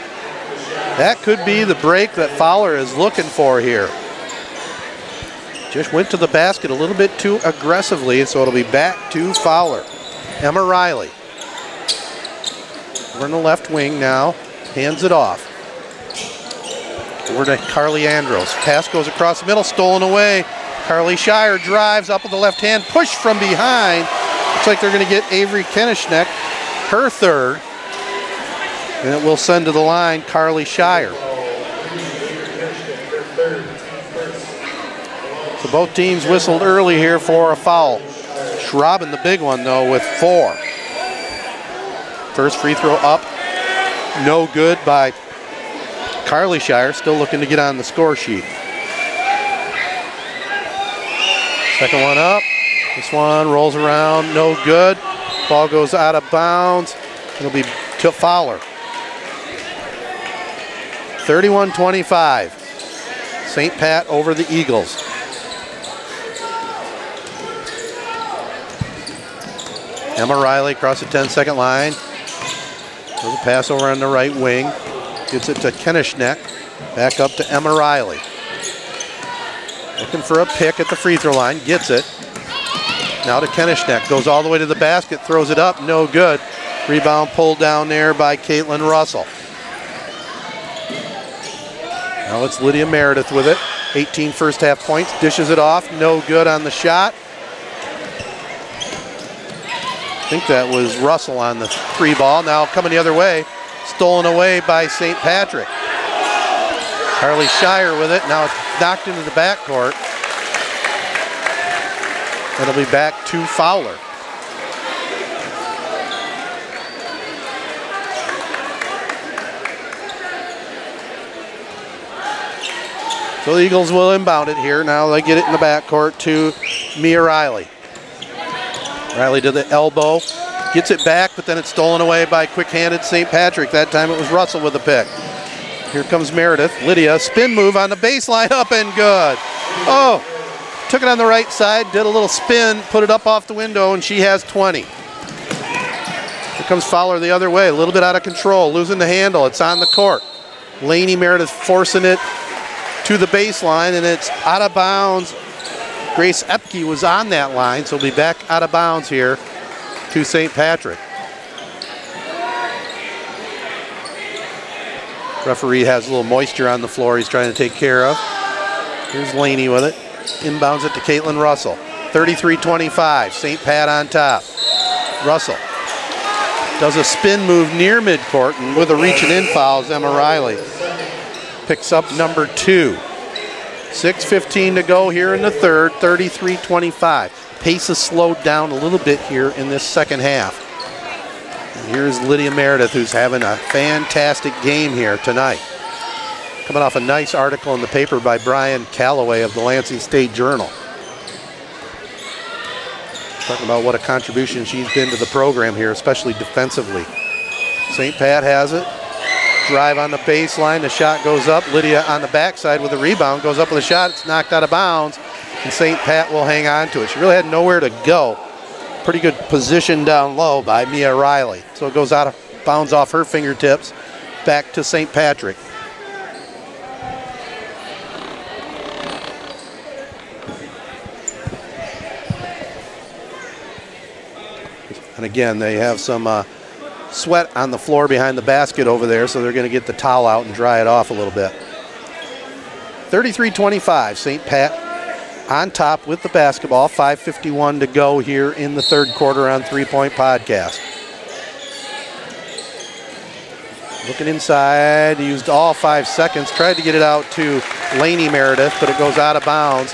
That could be the break that Fowler is looking for here. Just went to the basket a little bit too aggressively, so it'll be back to Fowler. Emma Riley. We're in the left wing now. Hands it off. Over to Carly Andros. Pass goes across the middle, stolen away. Carly Shire drives up with the left hand, push from behind. Looks like they're going to get Avery Koenigsknecht, her third. And it will send to the line Carly Shire. So both teams whistled early here for a foul. Schrauben, the big one, though, with four. First free throw up. No good by Carly Shire, still looking to get on the score sheet. Second one up. This one rolls around, no good. Ball goes out of bounds. It'll be to Fowler. 31 25. St. Pat over the Eagles. Emma Riley across the 10 second line. There's a pass over on the right wing. Gets it to Koenigsknecht. Back up to Emma Riley. Looking for a pick at the free throw line. Gets it. Now to Koenigsknecht. Goes all the way to the basket. Throws it up. No good. Rebound pulled down there by Caitlin Russell. Now it's Lydia Meredith with it. 18 first half points. Dishes it off. No good on the shot. I think that was Russell on the three ball. Now coming the other way. Stolen away by St. Patrick. Carly Shire with it. Now it's knocked into the backcourt. It'll be back to Fowler. So the Eagles will inbound it here. Now they get it in the backcourt to Mia Riley. Riley to the elbow, gets it back, but then it's stolen away by quick-handed St. Patrick. That time it was Russell with the pick. Here comes Meredith. Lydia, spin move on the baseline, up and good. Oh, took it on the right side, did a little spin, put it up off the window, and she has 20. Here comes Fowler the other way, a little bit out of control, losing the handle. It's on the court. Laney Meredith forcing it to the baseline, and it's out of bounds. Grace Epke was on that line, so we'll be back out of bounds here to St. Patrick. Referee has a little moisture on the floor he's trying to take care of. Here's Laney with it. Inbounds it to Caitlin Russell. 33-25. St. Pat on top. Russell does a spin move near midcourt, and with a reach and in fouls, Emma Riley picks up number two. 6.15 to go here in the third, 33 25. Pace has slowed down a little bit here in this second half. And here's Lydia Meredith, who's having a fantastic game here tonight. Coming off a nice article in the paper by Brian Calloway of the Lansing State Journal. Talking about what a contribution she's been to the program here, especially defensively. St. Pat has it. Drive on the baseline. The shot goes up. Lydia on the backside with a rebound. Goes up with a shot. It's knocked out of bounds. And St. Pat will hang on to it. She really had nowhere to go. Pretty good position down low by Mia Riley. So it goes out of bounds off her fingertips. Back to St. Patrick. And again, they have some uh, sweat on the floor behind the basket over there, so they're going to get the towel out and dry it off a little bit. 33 25, St. Pat on top with the basketball. 5.51 to go here in the third quarter on Three Point Podcast. Looking inside, used all five seconds, tried to get it out to Laney Meredith, but it goes out of bounds.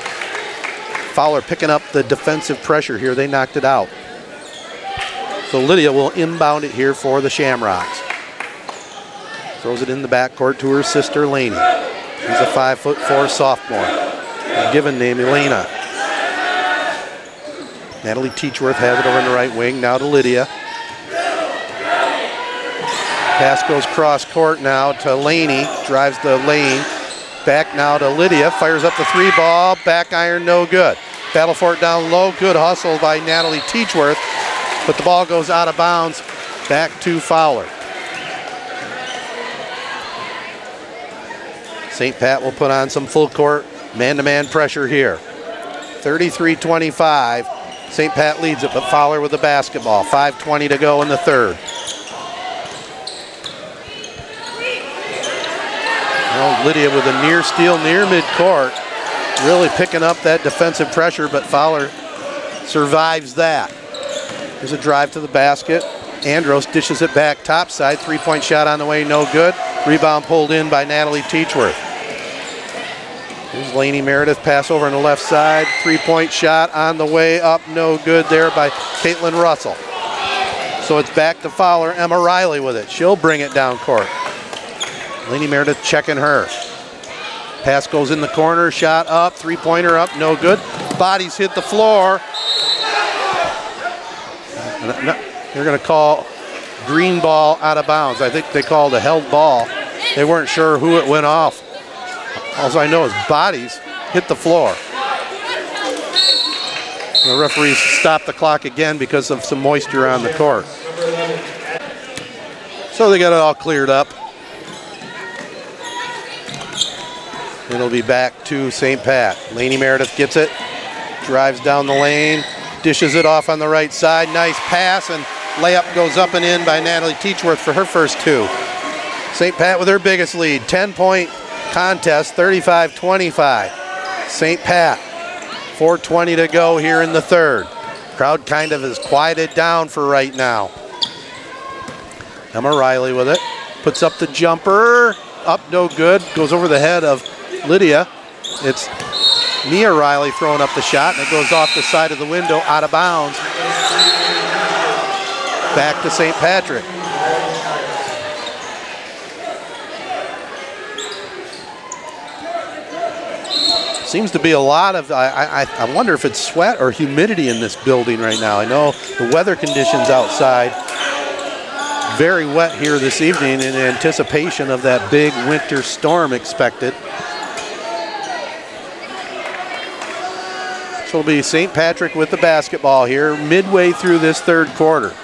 Fowler picking up the defensive pressure here. They knocked it out. So Lydia will inbound it here for the Shamrocks. Throws it in the backcourt to her sister Laney. She's a five foot four sophomore. A given name Elena. Natalie Teachworth has it over in the right wing. Now to Lydia. Pass goes cross court now to Laney. Drives the lane. Back now to Lydia. Fires up the three ball. Back iron, no good. Battle for it down low. Good hustle by Natalie Teachworth. But the ball goes out of bounds. Back to Fowler. St. Pat will put on some full court man to man pressure here. 33 25. St. Pat leads it, but Fowler with the basketball. 5.20 to go in the third. Well, Lydia with a near steal near midcourt. Really picking up that defensive pressure, but Fowler survives that. There's a drive to the basket. Andros dishes it back topside. Three point shot on the way, no good. Rebound pulled in by Natalie Teachworth. Here's Laney Meredith, pass over on the left side. Three point shot on the way up, no good there by Caitlin Russell. So it's back to Fowler. Emma Riley with it. She'll bring it down court. Laney Meredith checking her. Pass goes in the corner, shot up, three pointer up, no good. Bodies hit the floor. They're going to call green ball out of bounds. I think they called a held ball. They weren't sure who it went off. All I know is bodies hit the floor. The referees stopped the clock again because of some moisture on the court. So they got it all cleared up. It'll be back to St. Pat. Laney Meredith gets it, drives down the lane, dishes it off on the right side. Nice pass, and layup goes up and in by Natalie Teachworth for her first two. St. Pat with her biggest lead, 10 point contest, 35 25. St. Pat, 4.20 to go here in the third. Crowd kind of is quieted down for right now. Emma Riley with it. Puts up the jumper. Up, no good. Goes over the head of Lydia. It's Mia Riley throwing up the shot, and it goes off the side of the window, out of bounds. Back to St. Patrick. Seems to be a lot of, I, I, I wonder if it's sweat or humidity in this building right now. I know the weather conditions outside very wet here this evening in anticipation of that big winter storm expected. So it'll be St. Patrick with the basketball here midway through this third quarter.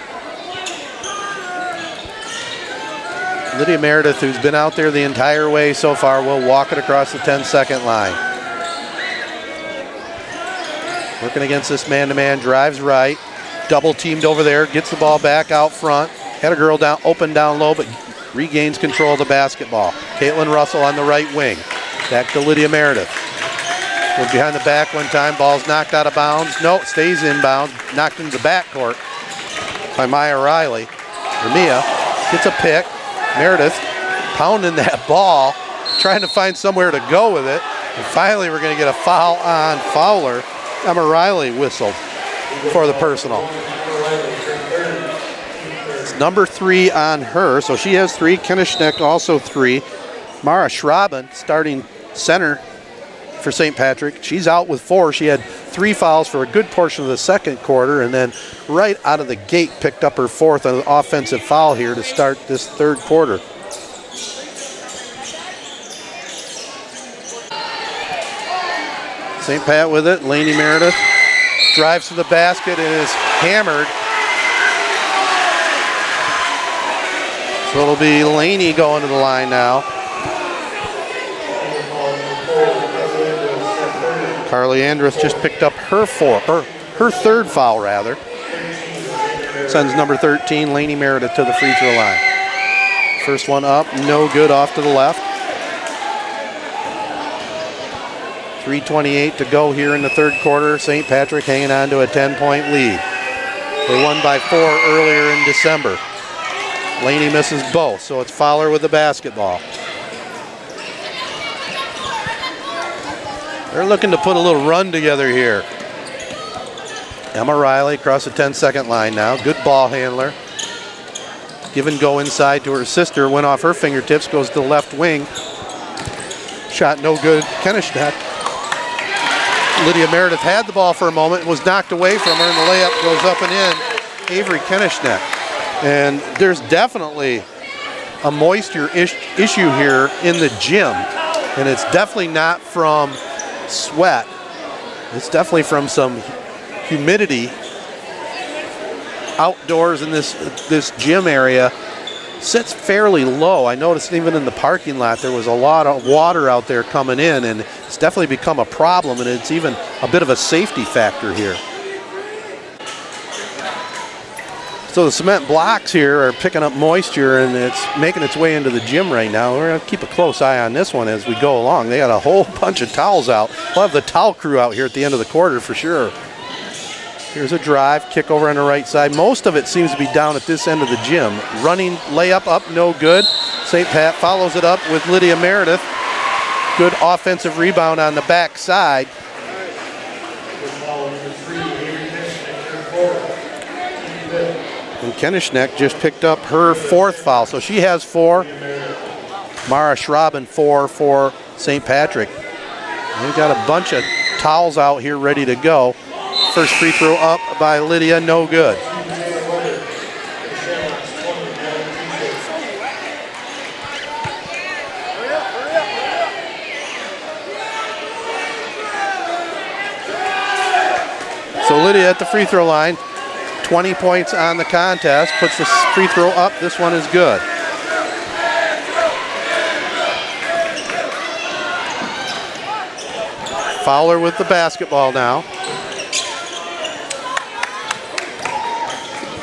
Lydia Meredith, who's been out there the entire way so far, will walk it across the 10 second line. Working against this man-to-man, drives right, double teamed over there, gets the ball back out front. Had a girl down, open down low, but regains control of the basketball. Caitlin Russell on the right wing. Back to Lydia Meredith. Behind the back one time, ball's knocked out of bounds. No, stays in bounds, knocked into the backcourt by Mia Riley. Mia gets a pick. Meredith pounding that ball, trying to find somewhere to go with it. And finally, we're going to get a foul on Fowler. Emma Riley whistled for the personal. It's number three on her, so she has three. Koenigsknecht also three. Mara Schrauben starting center for St. Patrick. She's out with four. She had three fouls for a good portion of the second quarter, and then right out of the gate picked up her fourth on an offensive foul here to start this third quarter. St. Pat with it. Laney Meredith drives to the basket and is hammered. So it'll be Laney going to the line now. Carly Andros just picked up her four, her, her third foul rather. sends number 13, Laney Meredith, to the free throw line. First one up, no good off to the left. 3.28 to go here in the third quarter. St. Patrick hanging on to a 10 point lead. They won by four earlier in December. Laney misses both, so it's Fowler with the basketball. They're looking to put a little run together here. Emma Riley across the 10 second line now. Good ball handler. Give and go inside to her sister. Went off her fingertips, goes to the left wing. Shot no good. Koenigsknecht. Lydia Meredith had the ball for a moment, was knocked away from her, and the layup goes up and in. Avery Koenigsknecht. And there's definitely a moisture ish issue here in the gym. And it's definitely not from sweat. It's definitely from some humidity outdoors in this this gym area sits fairly low. I noticed even in the parking lot there was a lot of water out there coming in and it's definitely become a problem and it's even a bit of a safety factor here. So the cement blocks here are picking up moisture and it's making its way into the gym right now. We're going to keep a close eye on this one as we go along. They got a whole bunch of towels out. We'll have the towel crew out here at the end of the quarter for sure. Here's a drive, kick over on the right side. Most of it seems to be down at this end of the gym. Running layup up, no good. St. Pat follows it up with Lydia Meredith. Good offensive rebound on the back side. And just picked up her fourth foul. So she has four. Mara Schrauben four for St. Patrick. We've got a bunch of towels out here ready to go. First free throw up by Lydia, no good. So Lydia at the free throw line, 20 points on the contest, puts the free throw up. This one is good. Fowler with the basketball now.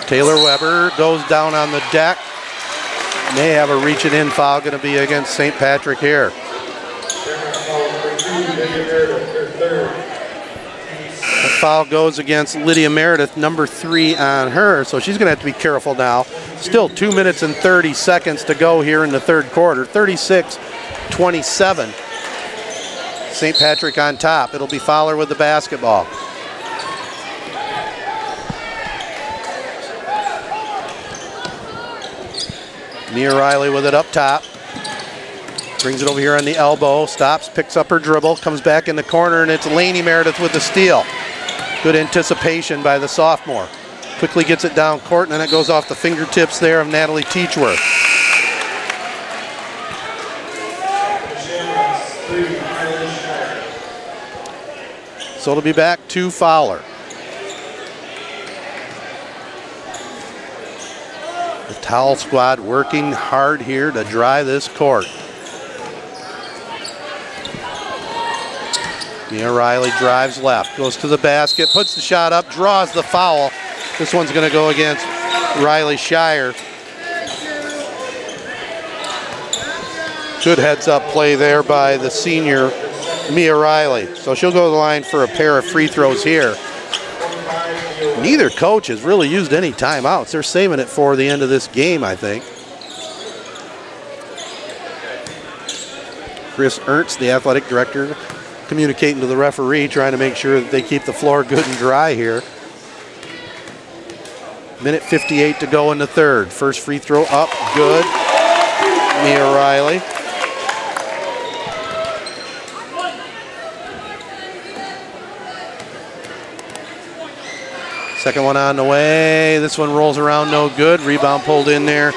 Taylor Weber goes down on the deck. May have a reaching in foul going to be against St. Patrick here. Foul goes against Lydia Meredith, number three on her, so she's going to have to be careful now. Still two minutes and 30 seconds to go here in the third quarter. 36 27. St. Patrick on top. It'll be Fowler with the basketball. Mia Riley with it up top. Brings it over here on the elbow, stops, picks up her dribble, comes back in the corner, and it's Laney Meredith with the steal. Good anticipation by the sophomore. Quickly gets it down court, and then it goes off the fingertips there of Natalie Teachworth. So it'll be back to Fowler. The towel squad working hard here to dry this court. Mia Riley drives left, goes to the basket, puts the shot up, draws the foul. This one's going to go against Riley Shire. Good heads up play there by the senior Mia Riley. So she'll go to the line for a pair of free throws here. Neither coach has really used any timeouts. They're saving it for the end of this game, I think. Chris Ernst, the athletic director, communicating to the referee, trying to make sure that they keep the floor good and dry here. Minute 58 to go in the third. First free throw up, good. Mia Riley. Second one on the way. This one rolls around, no good. Rebound pulled in there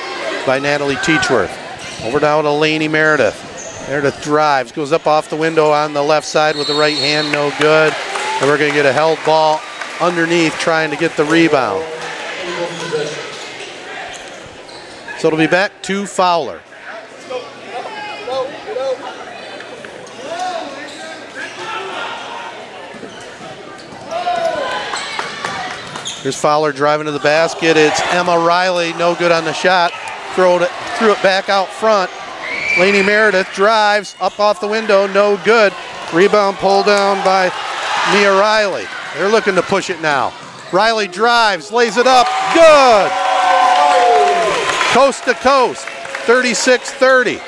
by Natalie Teachworth. Over down to Laney Meredith. Meredith drives, goes up off the window on the left side with the right hand, no good. And we're going to get a held ball underneath trying to get the rebound. So it'll be back to Fowler. Here's Fowler driving to the basket. It's Emma Riley, no good on the shot. Throw it, threw it back out front. Laney Meredith drives up off the window, no good. Rebound pulled down by Mia Riley. They're looking to push it now. Riley drives, lays it up, good. Coast to coast, 36 30.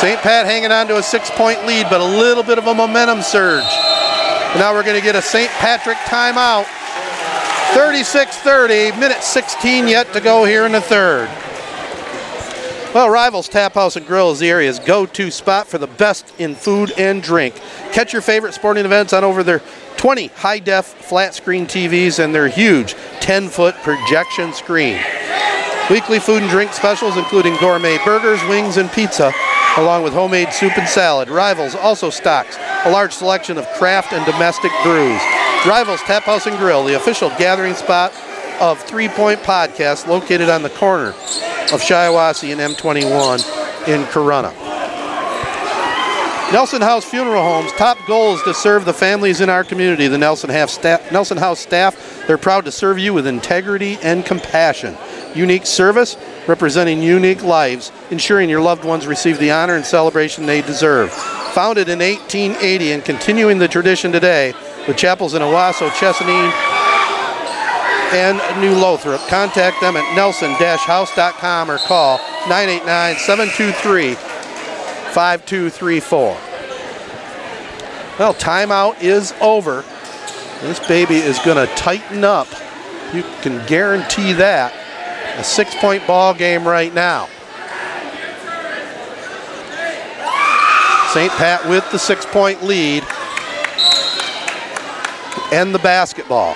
St. Pat hanging on to a six point lead, but a little bit of a momentum surge. now we're going to get a St. Patrick timeout. 36 30, minute 16 yet to go here in the third. Well, Rivals Tap House and Grill is the area's go to spot for the best in food and drink. Catch your favorite sporting events on over their 20 high def flat screen TVs and their huge 10 foot projection screen. Weekly food and drink specials including gourmet burgers, wings, and pizza, along with homemade soup and salad. Rivals also stocks a large selection of craft and domestic brews. Rivals Tap House and Grill, the official gathering spot of Three Point Podcast, located on the corner of Shiawassee and M21 in Corunna. Nelson House Funeral Homes top goal is to serve the families in our community. The Nelson staff, Nelson House staff, they're proud to serve you with integrity and compassion. Unique service representing unique lives, ensuring your loved ones receive the honor and celebration they deserve. Founded in 1880 and continuing the tradition today, with chapels in Owosso, Chesaning, and New Lothrop. Contact them at nelson-house.com or call 989-723-5234. Well, timeout is over. This baby is going to tighten up. You can guarantee that. A six-point ball game right now. St. Pat with the six-point lead and the basketball.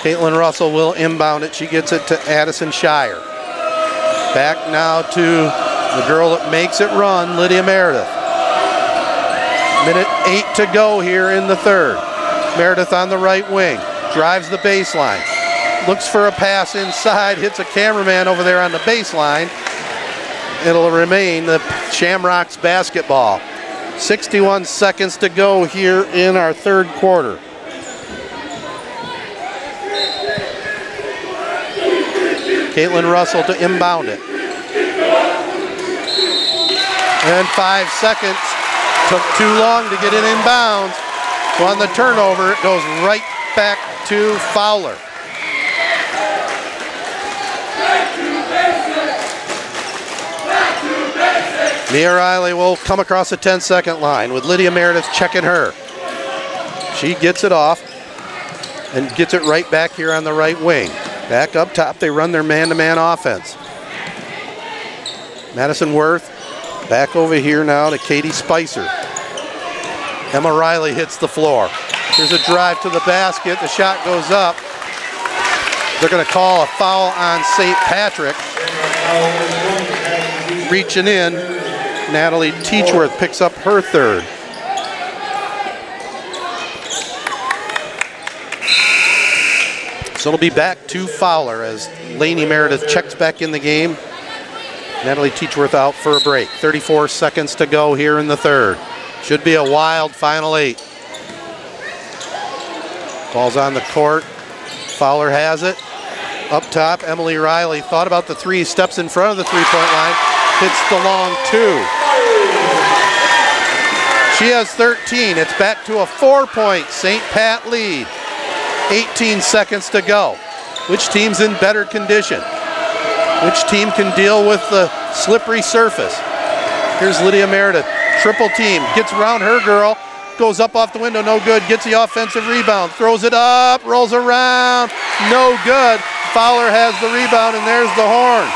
Caitlin Russell will inbound it. She gets it to Addison Shire. Back now to the girl that makes it run, Lydia Meredith. Minute eight to go here in the third. Meredith on the right wing, drives the baseline, looks for a pass inside, hits a cameraman over there on the baseline. It'll remain the Shamrocks basketball. 61 seconds to go here in our third quarter. Caitlin Russell to inbound it. And five seconds. Took too long to get it inbounds. So on the turnover, it goes right back to Fowler. Mia Riley will come across the 10 second line with Lydia Meredith checking her. She gets it off and gets it right back here on the right wing. Back up top, they run their man to man offense. Madison Worth back over here now to Katie Spicer. Emma Riley hits the floor. Here's a drive to the basket. The shot goes up. They're going to call a foul on St. Patrick. Reaching in, Natalie Teachworth picks up her third. So it'll be back to Fowler as Laney Meredith checks back in the game. Natalie Teachworth out for a break. 34 seconds to go here in the third. Should be a wild final eight. Ball's on the court. Fowler has it. Up top, Emily Riley thought about the three, steps in front of the three point line, hits the long two. She has 13. It's back to a four point St. Pat lead. 18 seconds to go. Which team's in better condition? Which team can deal with the slippery surface? Here's Lydia Meredith. Triple team. Gets around her girl. Goes up off the window. No good. Gets the offensive rebound. Throws it up. Rolls around. No good. Fowler has the rebound, and there's the horn.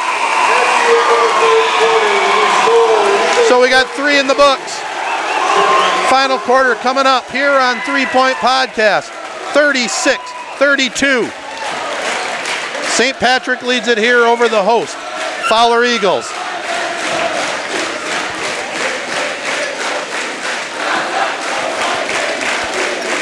So we got three in the books. Final quarter coming up here on Three Point Podcast. 36 32. St. Patrick leads it here over the host, Fowler Eagles.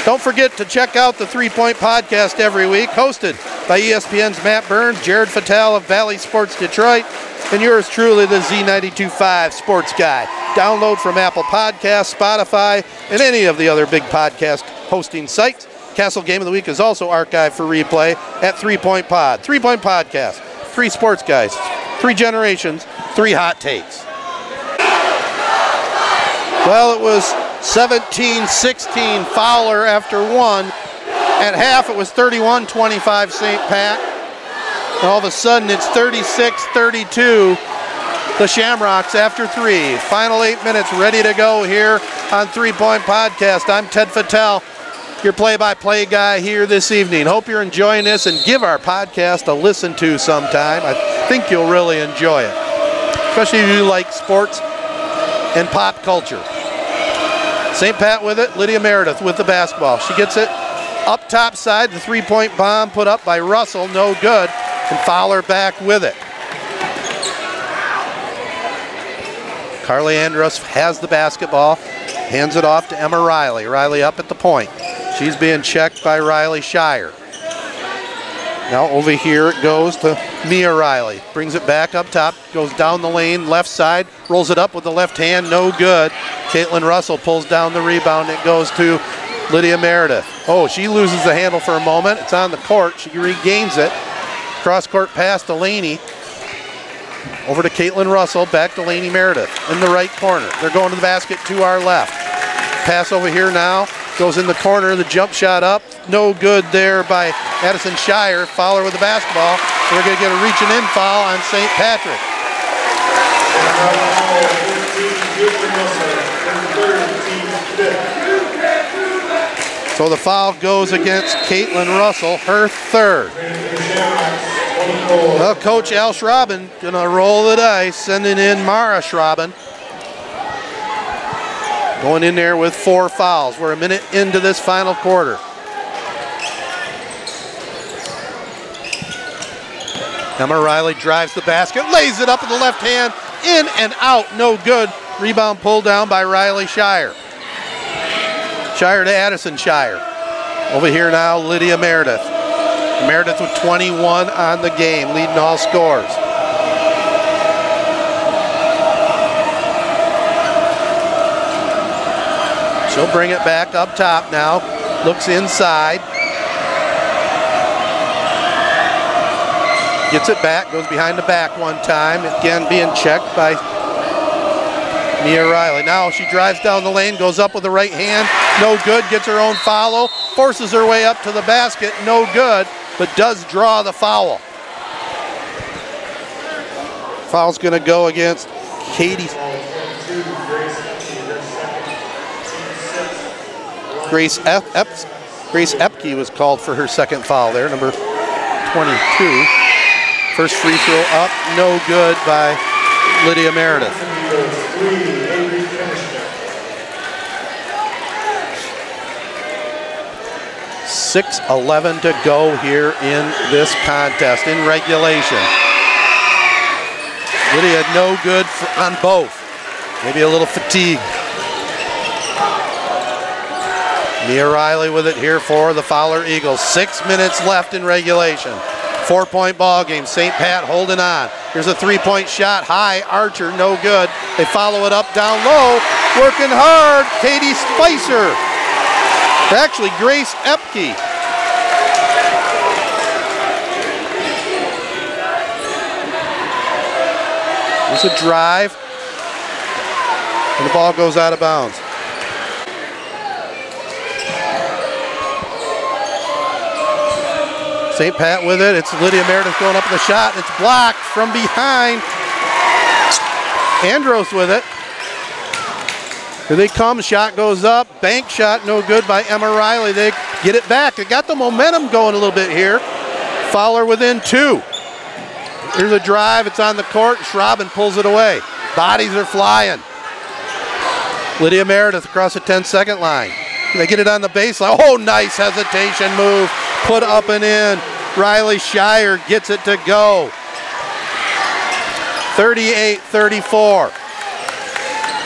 Don't forget to check out the Three Point Podcast every week, hosted by ESPN's Matt Burns, Jared Fatale of Valley Sports Detroit, and yours truly, the Z92.5 Sports Guy. Download from Apple Podcasts, Spotify, and any of the other big podcast hosting sites. Castle Game of the Week is also archived for replay at Three Point Pod. Three Point Podcast. Three sports guys, three generations, three hot takes. Well, it was 17 16 Fowler after one. At half, it was 31 25 St. Pat. And all of a sudden, it's 36 32 the Shamrocks after three. Final eight minutes ready to go here on Three Point Podcast. I'm Ted Fattel, your play by play guy here this evening. Hope you're enjoying this and give our podcast a listen to sometime. I think you'll really enjoy it, especially if you like sports and pop culture. St. Pat with it, Lydia Meredith with the basketball. She gets it up top side, the three point bomb put up by Russell, no good, and Fowler back with it. Carly Andros has the basketball, hands it off to Emma Riley. Riley up at the point. She's being checked by Riley Shire. Now over here it goes to Mia Riley. Brings it back up top, goes down the lane, left side, rolls it up with the left hand, no good. Caitlin Russell pulls down the rebound. It goes to Lydia Meredith. Oh, she loses the handle for a moment. It's on the court. She regains it. Cross court pass to Laney. Over to Caitlin Russell, back to Laney Meredith in the right corner. They're going to the basket to our left. Pass over here now, goes in the corner, the jump shot up, no good there by Addison Shire. Fowler with the basketball. We're going to get a reaching in foul on St. Patrick. So the foul goes against Caitlin Russell, her third. Well, Coach Al Schrauben gonna roll the dice, sending in Mara Schrauben. Going in there with four fouls. We're a minute into this final quarter. Emma Riley drives the basket, lays it up with the left hand, in and out, no good. Rebound pulled down by Riley Shire. Shire to Addison Shire. Over here now, Lydia Meredith. Meredith with 21 on the game, leading all scores. She'll bring it back up top now. Looks inside. Gets it back, goes behind the back one time. Again, being checked by Mia Riley. Now she drives down the lane, goes up with the right hand. No good, gets her own follow. Forces her way up to the basket. No good, but does draw the foul. Foul's going to go against Katie. Grace Ep- Ep- Grace Epke was called for her second foul there, number 22. First free throw up, no good by Lydia Meredith. Six eleven to go here in this contest in regulation. Lydia no good on both. Maybe a little fatigue. Mia Riley with it here for the Fowler Eagles. Six minutes left in regulation. Four point ball game. St. Pat holding on. Here's a three point shot. High. Archer, no good. They follow it up down low. Working hard. Katie Spicer. Actually, Grace Epke. There's a drive. And the ball goes out of bounds. St. Pat with it. It's Lydia Meredith going up with the shot. It's blocked from behind. Andros with it. Here they come. Shot goes up. Bank shot, no good by Emma Riley. They get it back. They got the momentum going a little bit here. Fowler within two. Here's a drive. It's on the court. Schrauben pulls it away. Bodies are flying. Lydia Meredith across the 10 second line. They get it on the baseline. Oh, nice hesitation move. Put up and in. Riley Shire gets it to go. 38 34.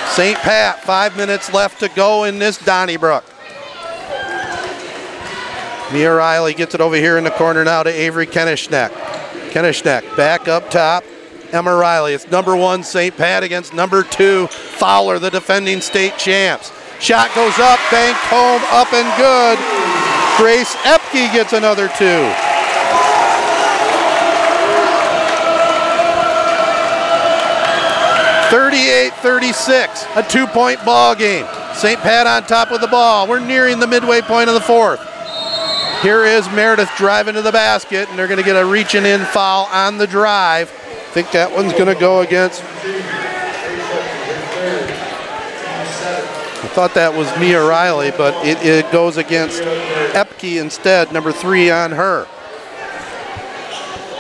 St. Pat, five minutes left to go in this Donnybrook. Mia Riley gets it over here in the corner now to Avery Koenigsknecht. Koenigsknecht back up top. Emma Riley. It's number one St. Pat against number two Fowler, the defending state champs. Shot goes up, bank home, up and good. Grace Epke gets another two. Thirty-eight, thirty-six, a two-point ball game. St. Pat on top with the ball. We're nearing the midway point of the fourth. Here is Meredith driving to the basket, and they're going to get a reaching in foul on the drive. I think that one's going to go against. Thought that was Mia Riley, but it, it goes against Epke instead, number three on her.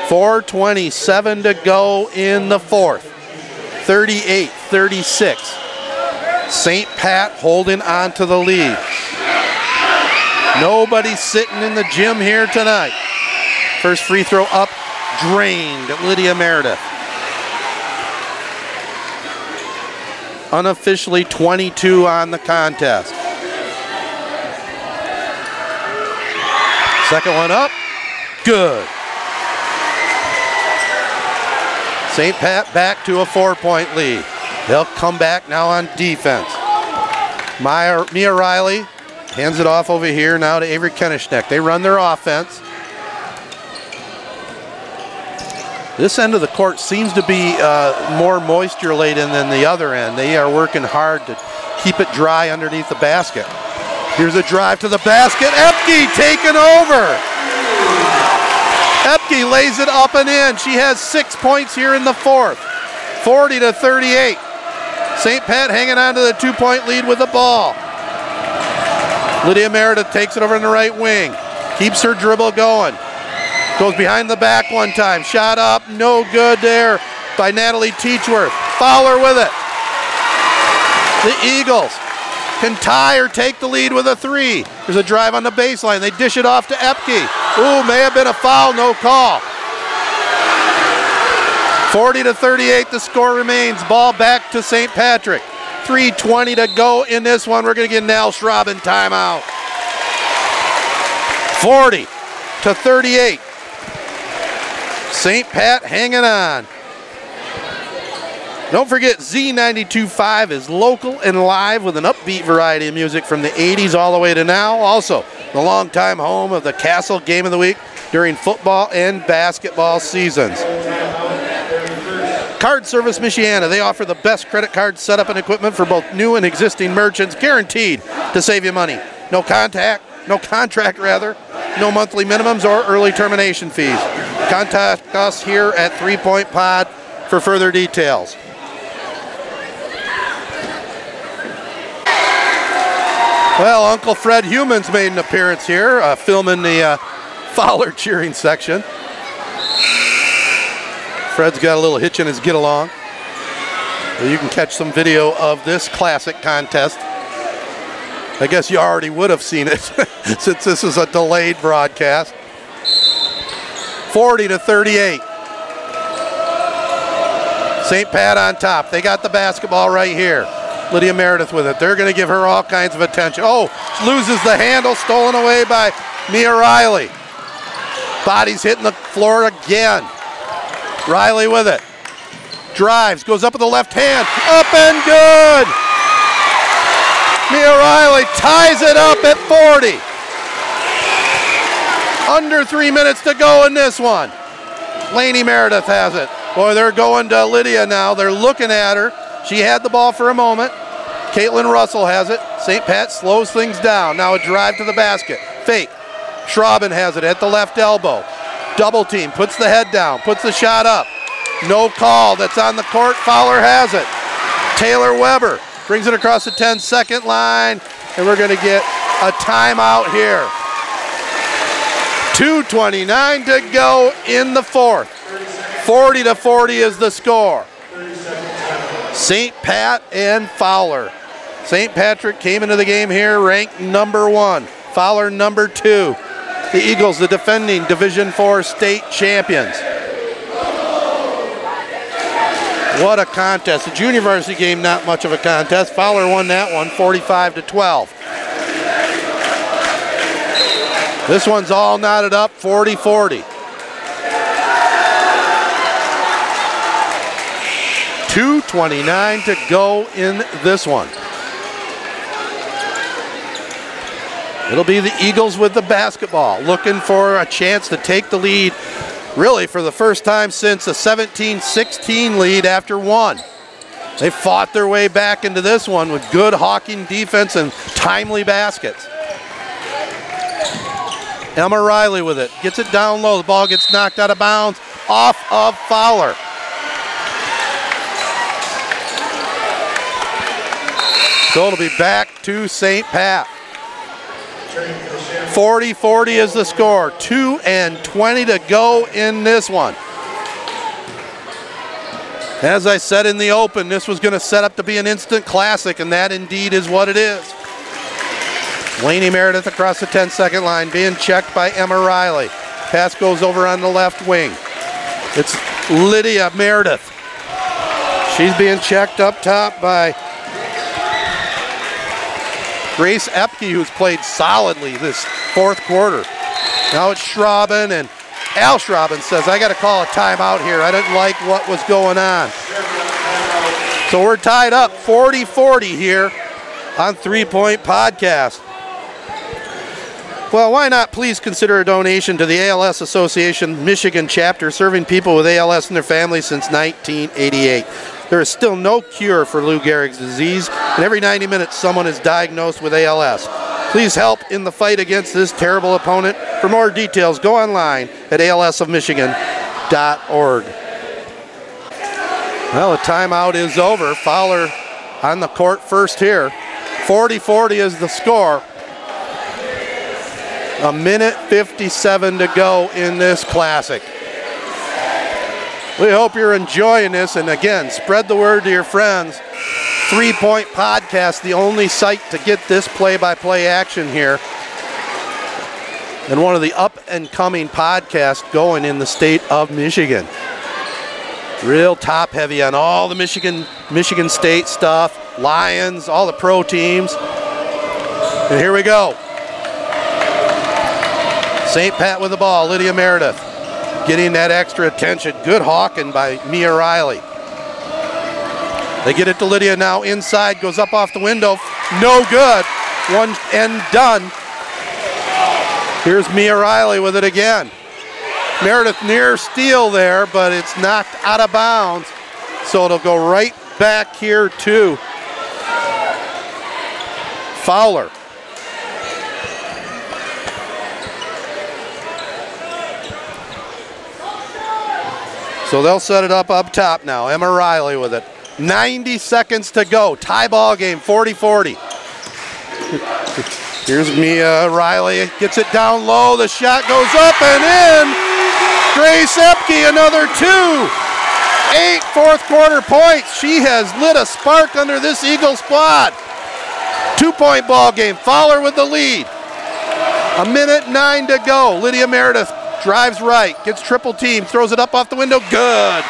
4.27 to go in the fourth. 38 36. St. Pat holding on to the lead. Nobody sitting in the gym here tonight. First free throw up, drained. Lydia Meredith. Unofficially 22 on the contest. Second one up, good. St. Pat back to a four point lead. They'll come back now on defense. Mia Riley hands it off over here now to Avery Koenigsknecht. They run their offense. This end of the court seems to be uh, more moisture laden than the other end. They are working hard to keep it dry underneath the basket. Here's a drive to the basket. Epke taken over. Epke lays it up and in. She has six points here in the fourth. 40 to 38. St. Pat hanging on to the two point lead with the ball. Lydia Meredith takes it over in the right wing. Keeps her dribble going. Goes behind the back one time. Shot up, no good there by Natalie Teachworth. Fowler with it. The Eagles can tie or take the lead with a three. There's a drive on the baseline. They dish it off to Epke. Ooh, may have been a foul, no call. 40 to 38, the score remains. Ball back to St. Patrick. 3.20 to go in this one. We're going to get Nell Schraub in timeout. 40 to 38. St. Pat hanging on. Don't forget, Z92.5 is local and live with an upbeat variety of music from the 80s all the way to now. Also, the longtime home of the Castle Game of the Week during football and basketball seasons. Card Service Michiana. They offer the best credit card setup and equipment for both new and existing merchants, guaranteed to save you money. No contact, no contract rather, no monthly minimums or early termination fees. Contact us here at Three Point Pod for further details. Well, Uncle Fred Humans made an appearance here, uh, filming the uh, Fowler cheering section. Fred's got a little hitch in his get along. You can catch some video of this classic contest. I guess you already would have seen it since this is a delayed broadcast. 40 to 38. St. Pat on top. They got the basketball right here. Lydia Meredith with it. They're going to give her all kinds of attention. Oh, loses the handle, stolen away by Mia Riley. Body's hitting the floor again. Riley with it. Drives, goes up with the left hand. Up and good. Mia Riley ties it up at 40. Under three minutes to go in this one. Laney Meredith has it. Boy, they're going to Lydia now. They're looking at her. She had the ball for a moment. Caitlin Russell has it. St. Pat slows things down. Now a drive to the basket. Fake. Schrauben has it at the left elbow. Double team, puts the head down, puts the shot up. No call. That's on the court. Fowler has it. Taylor Weber brings it across the 10 second line, and we're going to get a timeout here. 2.29 to go in the fourth. 40 to 40 is the score. St. Pat and Fowler. St. Patrick came into the game here ranked number one. Fowler number two. The Eagles, the defending Division Four state champions. What a contest. The junior varsity game, not much of a contest. Fowler won that one 45 to 12. This one's all knotted up 40 40. 6.29 to go in this one. It'll be the Eagles with the basketball, looking for a chance to take the lead, really for the first time since a 17 16 lead after one. They fought their way back into this one with good hawking defense and timely baskets. Emma Riley with it. Gets it down low. The ball gets knocked out of bounds off of Fowler. So it'll be back to St. Pat. 40 40 is the score. 2 and 20 to go in this one. As I said in the open, this was going to set up to be an instant classic, and that indeed is what it is. Laney Meredith across the 10 second line, being checked by Emma Riley. Pass goes over on the left wing. It's Lydia Meredith. She's being checked up top by Grace Epke, who's played solidly this fourth quarter. Now it's Schrauben, and Al Schrauben says, I got to call a timeout here. I didn't like what was going on. So we're tied up 40 40 here on Three Point Podcast. Well, why not please consider a donation to the ALS Association Michigan chapter serving people with ALS and their families since 1988. There is still no cure for Lou Gehrig's disease, and every 90 minutes someone is diagnosed with ALS. Please help in the fight against this terrible opponent. For more details, go online at alsofmichigan.org. Well, the timeout is over. Fowler on the court first here. 40 40 is the score. A minute 57 to go in this classic. We hope you're enjoying this. And again, spread the word to your friends. Three Point Podcast, the only site to get this play by play action here. And one of the up and coming podcasts going in the state of Michigan. Real top heavy on all the Michigan Michigan State stuff, Lions, all the pro teams. And here we go. St. Pat with the ball. Lydia Meredith getting that extra attention. Good hawking by Mia Riley. They get it to Lydia now inside, goes up off the window. No good. One and done. Here's Mia Riley with it again. Meredith near steal there, but it's knocked out of bounds. So it'll go right back here to Fowler. So they'll set it up up top now. Emma Riley with it. 90 seconds to go. Tie ball game, 40 40. Here's Mia Riley. Gets it down low. The shot goes up and in. Grace Epke, another two. Eight fourth quarter points. She has lit a spark under this Eagle squad. Two point ball game. Fowler with the lead. A minute nine to go. Lydia Meredith drives right, gets triple team, throws it up off the window. Good.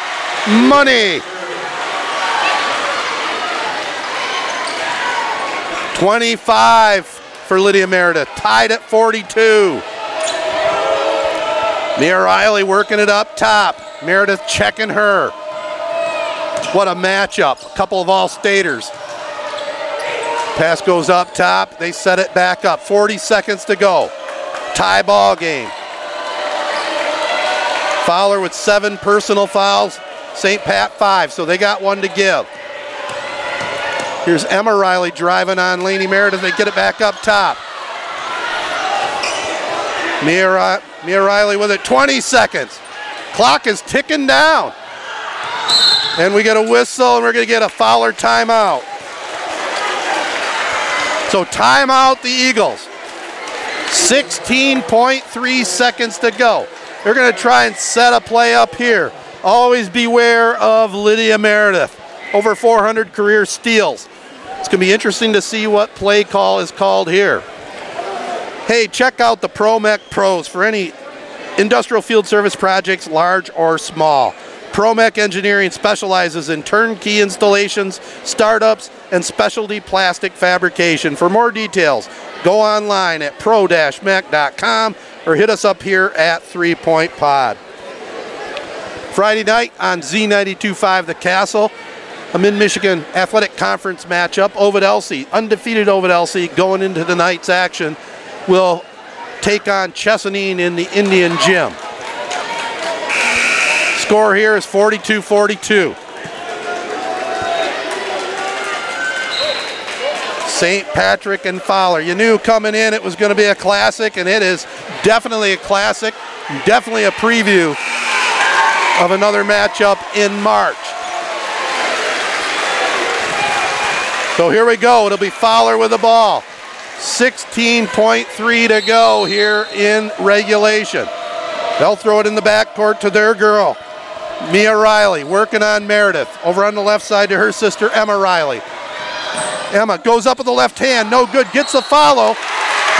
Money. 25 for Lydia Meredith, tied at 42. Mia Riley working it up top. Meredith checking her. What a matchup. A couple of all staters. Pass goes up top. They set it back up. 40 seconds to go. Tie ball game. Fowler with seven personal fouls. St. Pat five, so they got one to give. Here's Emma Riley driving on Laney Meredith. They get it back up top. Mia, Mia Riley with it. 20 seconds. Clock is ticking down. And we get a whistle, and we're going to get a Fowler timeout. So timeout the Eagles. 16.3 seconds to go. They're going to try and set a play up here. Always beware of Lydia Meredith. Over 400 career steals. It's going to be interesting to see what play call is called here. Hey, check out the ProMech Pros for any industrial field service projects, large or small. ProMech Engineering specializes in turnkey installations, startups, and specialty plastic fabrication. For more details, go online at pro-mech.com or hit us up here at Three Point Pod. Friday night on Z92.5 The Castle. a Mid Michigan Athletic Conference matchup. Ovid Elsie, undefeated Ovid Elsie, going into tonight's action, will take on Chesaning in the Indian Gym. Score here is 42 42. St. Patrick and Fowler. You knew coming in it was going to be a classic, and it is definitely a classic, definitely a preview of another matchup in March. So here we go. It'll be Fowler with the ball. 16.3 to go here in regulation. They'll throw it in the backcourt to their girl, Mia Riley, working on Meredith. Over on the left side to her sister, Emma Riley. Emma goes up with the left hand, no good. Gets the follow,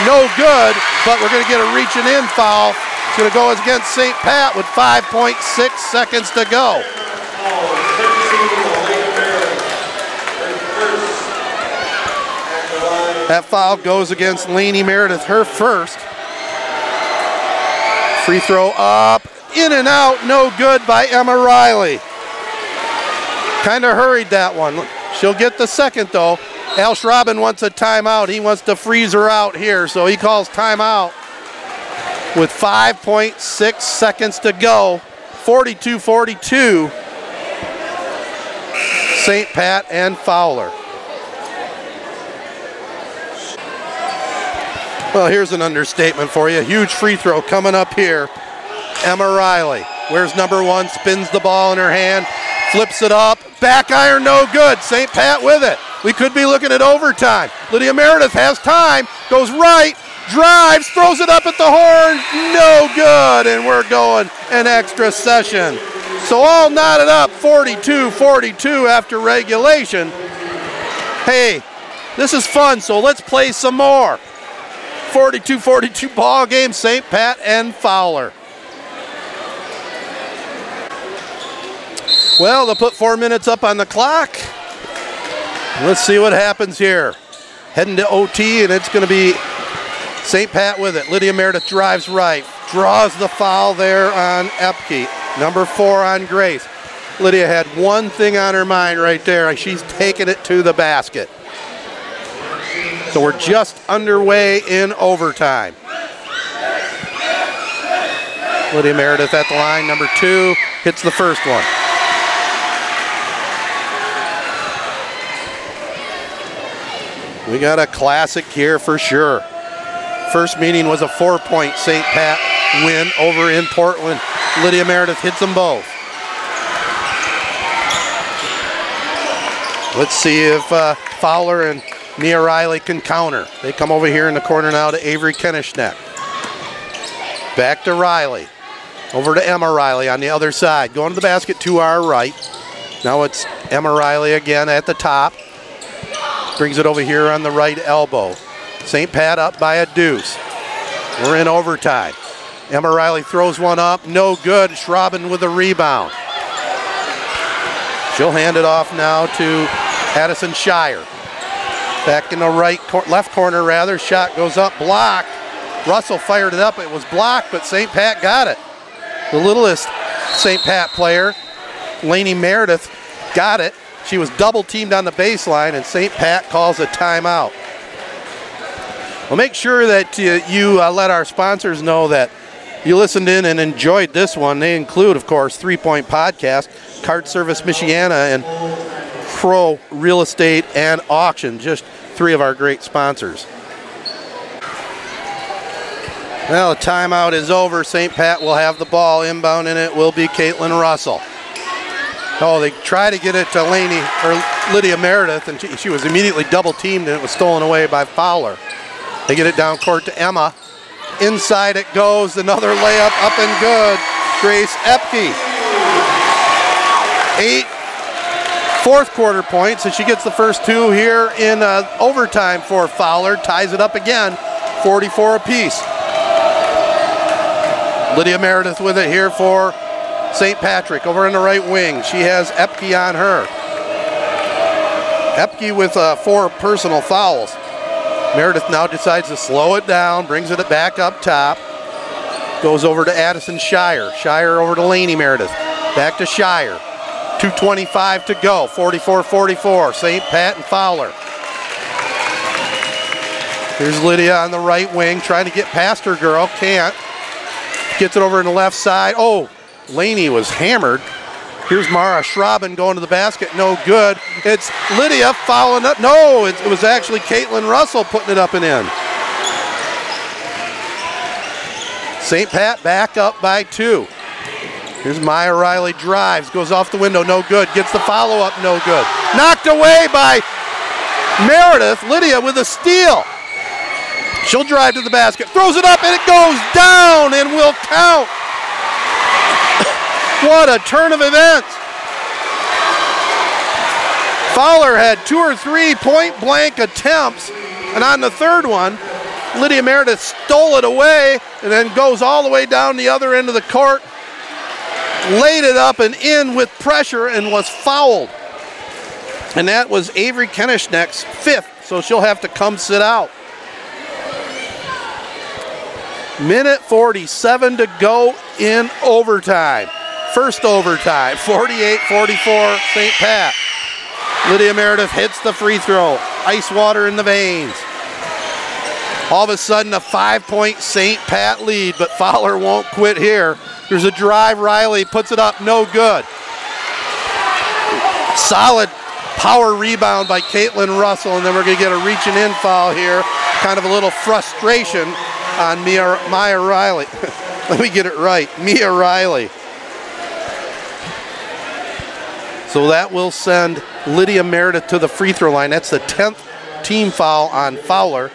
no good, but we're going to get a reaching in foul. It's going to go against St. Pat with 5.6 seconds to go. That foul goes against Laney Meredith, her first. Free throw up, in and out, no good by Emma Riley. Kind of hurried that one. She'll get the second though. Al Schrauben wants a timeout. He wants to freeze her out here, so he calls timeout with 5.6 seconds to go. 42 42. St. Pat and Fowler. Well, here's an understatement for you. Huge free throw coming up here. Emma Riley. Where's number one? Spins the ball in her hand, flips it up. Back iron, no good. St. Pat with it. We could be looking at overtime. Lydia Meredith has time, goes right, drives, throws it up at the horn, no good, and we're going an extra session. So all knotted up 42 42 after regulation. Hey, this is fun, so let's play some more. 42 42 ball game, St. Pat and Fowler. Well, they'll put four minutes up on the clock. Let's see what happens here. Heading to OT, and it's going to be St. Pat with it. Lydia Meredith drives right, draws the foul there on Epke. Number four on Grace. Lydia had one thing on her mind right there. She's taking it to the basket. So we're just underway in overtime. Lydia Meredith at the line, number two, hits the first one. We got a classic here for sure. First meeting was a four point St. Pat win over in Portland. Lydia Meredith hits them both. Let's see if uh, Fowler and Mia Riley can counter. They come over here in the corner now to Avery Koenigsknecht. Back to Riley. Over to Emma Riley on the other side. Going to the basket to our right. Now it's Emma Riley again at the top. Brings it over here on the right elbow. St. Pat up by a deuce. We're in overtime. Emma Riley throws one up. No good. Schrauben with a rebound. She'll hand it off now to Addison Shire. Back in the right, cor- left corner rather. Shot goes up, blocked. Russell fired it up. It was blocked, but St. Pat got it. The littlest St. Pat player, Laney Meredith, got it. She was double teamed on the baseline, and St. Pat calls a timeout. Well, make sure that you, you uh, let our sponsors know that you listened in and enjoyed this one. They include, of course, Three Point Podcast, Card Service Michiana, and Pro Real Estate and Auction. Just three of our great sponsors. Well, the timeout is over. St. Pat will have the ball inbound, and it will be Caitlin Russell. Oh, they try to get it to Laney or Lydia Meredith, and she, she, was immediately double teamed, and it was stolen away by Fowler. They get it down court to Emma. Inside it goes. Another layup up and good. Grace Epke. Eight fourth quarter points, and she gets the first two here in uh, overtime for Fowler. Ties it up again, 44 apiece. Lydia Meredith with it here for St. Patrick over in the right wing. She has Epke on her. Epke with uh, four personal fouls. Meredith now decides to slow it down, brings it back up top. Goes over to Addison Shire. Shire over to Laney Meredith. Back to Shire. 2.25 to go. 44 44. St. Pat and Fowler. Here's Lydia on the right wing trying to get past her girl. Can't. Gets it over in the left side. Oh, Laney was hammered. Here's Mara Schrauben going to the basket. No good. It's Lydia following up. No, it, it was actually Caitlin Russell putting it up and in. St. Pat back up by two. Here's Maya Riley drives, goes off the window, no good. Gets the follow up, no good. Knocked away by Meredith. Lydia with a steal. She'll drive to the basket, throws it up, and it goes down and will count. What a turn of events. Fowler had two or three point blank attempts, and on the third one, Lydia Meredith stole it away and then goes all the way down the other end of the court, laid it up and in with pressure, and was fouled. And that was Avery Koenigsknecht's fifth, so she'll have to come sit out. Minute 47 to go in overtime. First overtime, 48 44, St. Pat. Lydia Meredith hits the free throw. Ice water in the veins. All of a sudden, a five point St. Pat lead, but Fowler won't quit here. There's a drive. Riley puts it up, no good. Solid power rebound by Caitlin Russell, and then we're going to get a reaching in foul here. Kind of a little frustration on Mia, Maya Riley. Let me get it right. Mia Riley. So that will send Lydia Meredith to the free throw line. That's the 10th team foul on Fowler.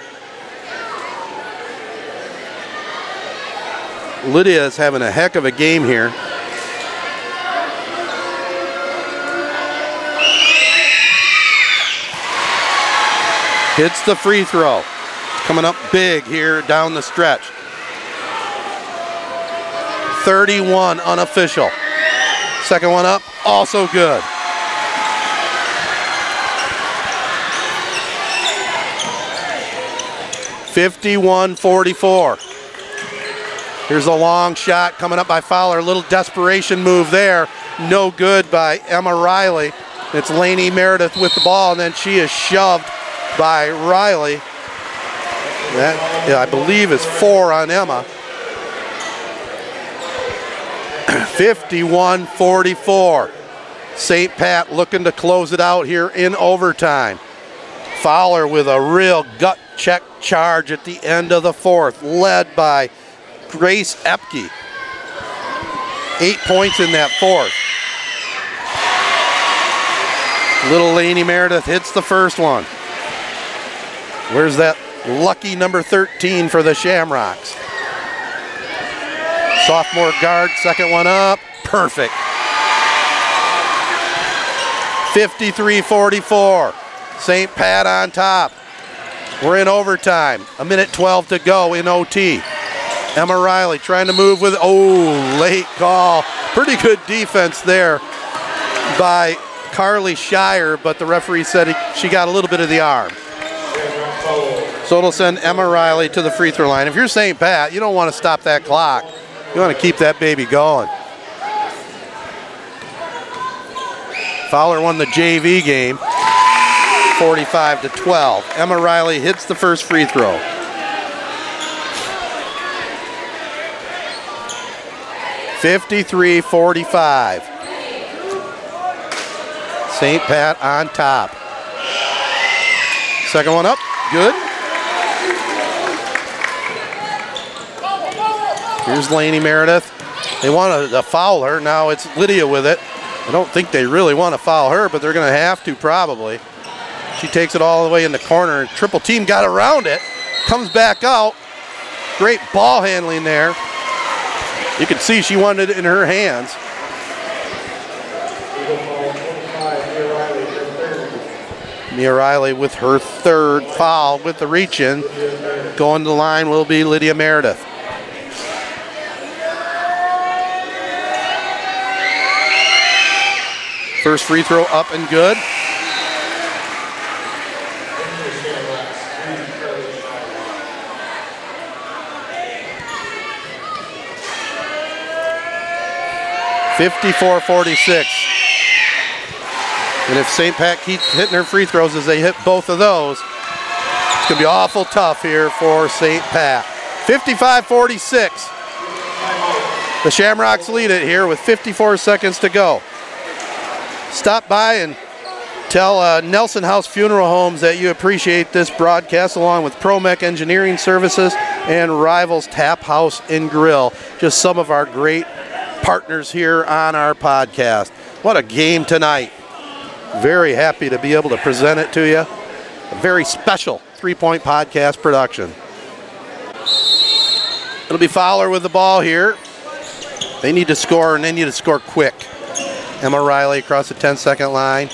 Lydia is having a heck of a game here. Hits the free throw. Coming up big here down the stretch. 31 unofficial. Second one up, also good. Fifty-one forty-four. Here's a long shot coming up by Fowler. A little desperation move there. No good by Emma Riley. It's Laney Meredith with the ball, and then she is shoved by Riley. That, yeah, I believe, is four on Emma. 51 44. St. Pat looking to close it out here in overtime. Fowler with a real gut check charge at the end of the fourth, led by Grace Epke. Eight points in that fourth. Little Laney Meredith hits the first one. Where's that lucky number 13 for the Shamrocks? Sophomore guard, second one up. Perfect. 53 44. St. Pat on top. We're in overtime. A minute 12 to go in OT. Emma Riley trying to move with, oh, late call. Pretty good defense there by Carly Shire, but the referee said he, she got a little bit of the arm. So it'll send Emma Riley to the free throw line. If you're St. Pat, you don't want to stop that clock. You want to keep that baby going. Fowler won the JV game 45 to 12. Emma Riley hits the first free throw. Fifty-three forty-five. St. Pat on top. Second one up, good. Here's Laney Meredith. They want to foul her. Now it's Lydia with it. I don't think they really want to foul her, but they're going to have to probably. She takes it all the way in the corner. Triple team got around it. Comes back out. Great ball handling there. You can see she wanted it in her hands. Mia Riley with her third foul with the reach in. Going to the line will be Lydia Meredith. First free throw up and good. Fifty-four forty-six. And if St. Pat keeps hitting her free throws as they hit both of those, it's going to be awful tough here for St. Pat. 55 46. The Shamrocks lead it here with 54 seconds to go. Stop by and tell uh, Nelson House Funeral Homes that you appreciate this broadcast, along with ProMech Engineering Services and Rivals Tap House and Grill. Just some of our great partners here on our podcast. What a game tonight. Very happy to be able to present it to you. A very special three point podcast production. It'll be Fowler with the ball here. They need to score and they need to score quick. Emma Riley across the 10 second line.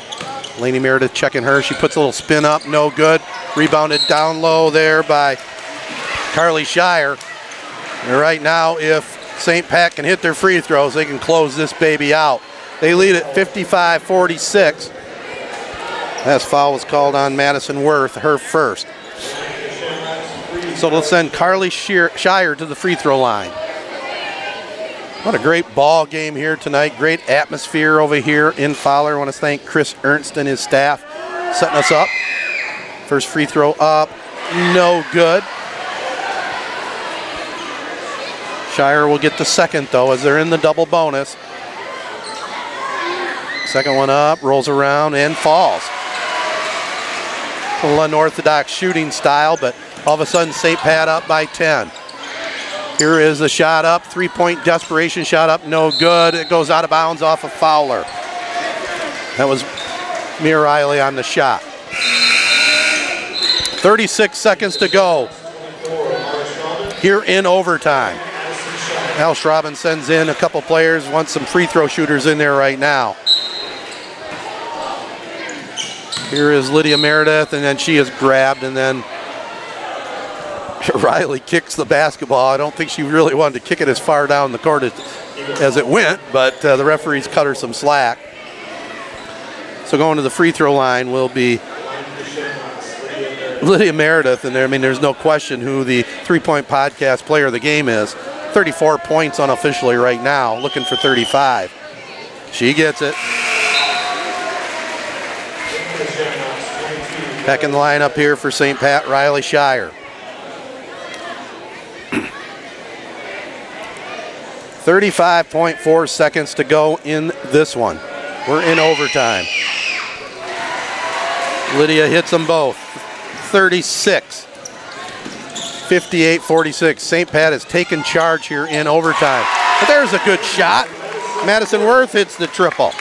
Laney Meredith checking her. She puts a little spin up, no good. Rebounded down low there by Carly Shire. And right now, if St. Pat can hit their free throws, they can close this baby out. They lead at 55 46. That foul was called on Madison Worth, her first. So they'll send Carly Shire to the free throw line. What a great ball game here tonight. Great atmosphere over here in Fowler. I want to thank Chris Ernst and his staff setting us up. First free throw up, no good. Shire will get the second though as they're in the double bonus. Second one up, rolls around and falls. A little unorthodox shooting style, but all of a sudden St. Pat up by 10. Here is a shot up, three point desperation shot up, no good. It goes out of bounds off of Fowler. That was Mia Riley on the shot. 36 seconds to go here in overtime. Al Schrauben sends in a couple players, wants some free throw shooters in there right now. Here is Lydia Meredith, and then she is grabbed, and then Riley kicks the basketball. I don't think she really wanted to kick it as far down the court as, as it went, but uh, the referees cut her some slack. So going to the free throw line will be Lydia Meredith, and there, I mean, there's no question who the three-point podcast player of the game is. 34 points unofficially right now, looking for 35. She gets it. Back in the lineup here for St. Pat, Riley Shire. 35.4 seconds to go in this one. We're in overtime. Lydia hits them both. 36. 58 46. St. Pat has taken charge here in overtime. But there's a good shot. Madison Worth hits the triple.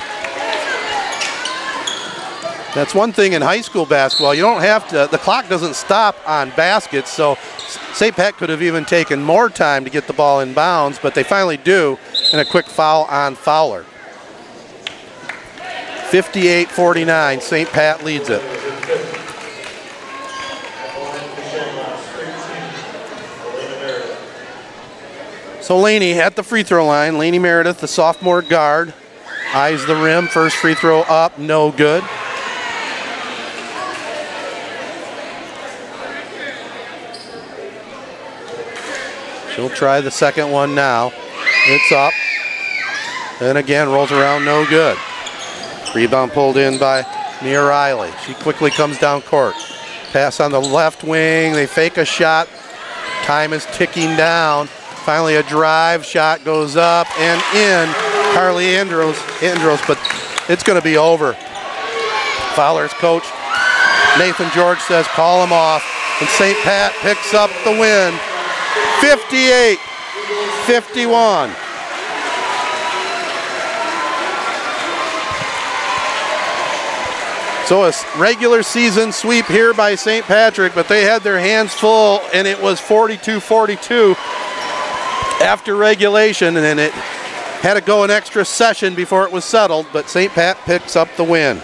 That's one thing in high school basketball. You don't have to, the clock doesn't stop on baskets, so St. Pat could have even taken more time to get the ball in bounds, but they finally do, and a quick foul on Fowler. 58 49, St. Pat leads it. So Laney at the free throw line. Laney Meredith, the sophomore guard, eyes the rim. First free throw up, no good. She'll try the second one now. It's up. And again, rolls around, no good. Rebound pulled in by Mia Riley. She quickly comes down court. Pass on the left wing. They fake a shot. Time is ticking down. Finally, a drive shot goes up and in. Carly Andros, Andros, but it's going to be over. Fowler's coach Nathan George says call him off, and St. Pat picks up the win. 58 51. So a regular season sweep here by St. Patrick, but they had their hands full, and it was 42-42 after regulation, and it had to go an extra session before it was settled, but St. Pat picks up the win.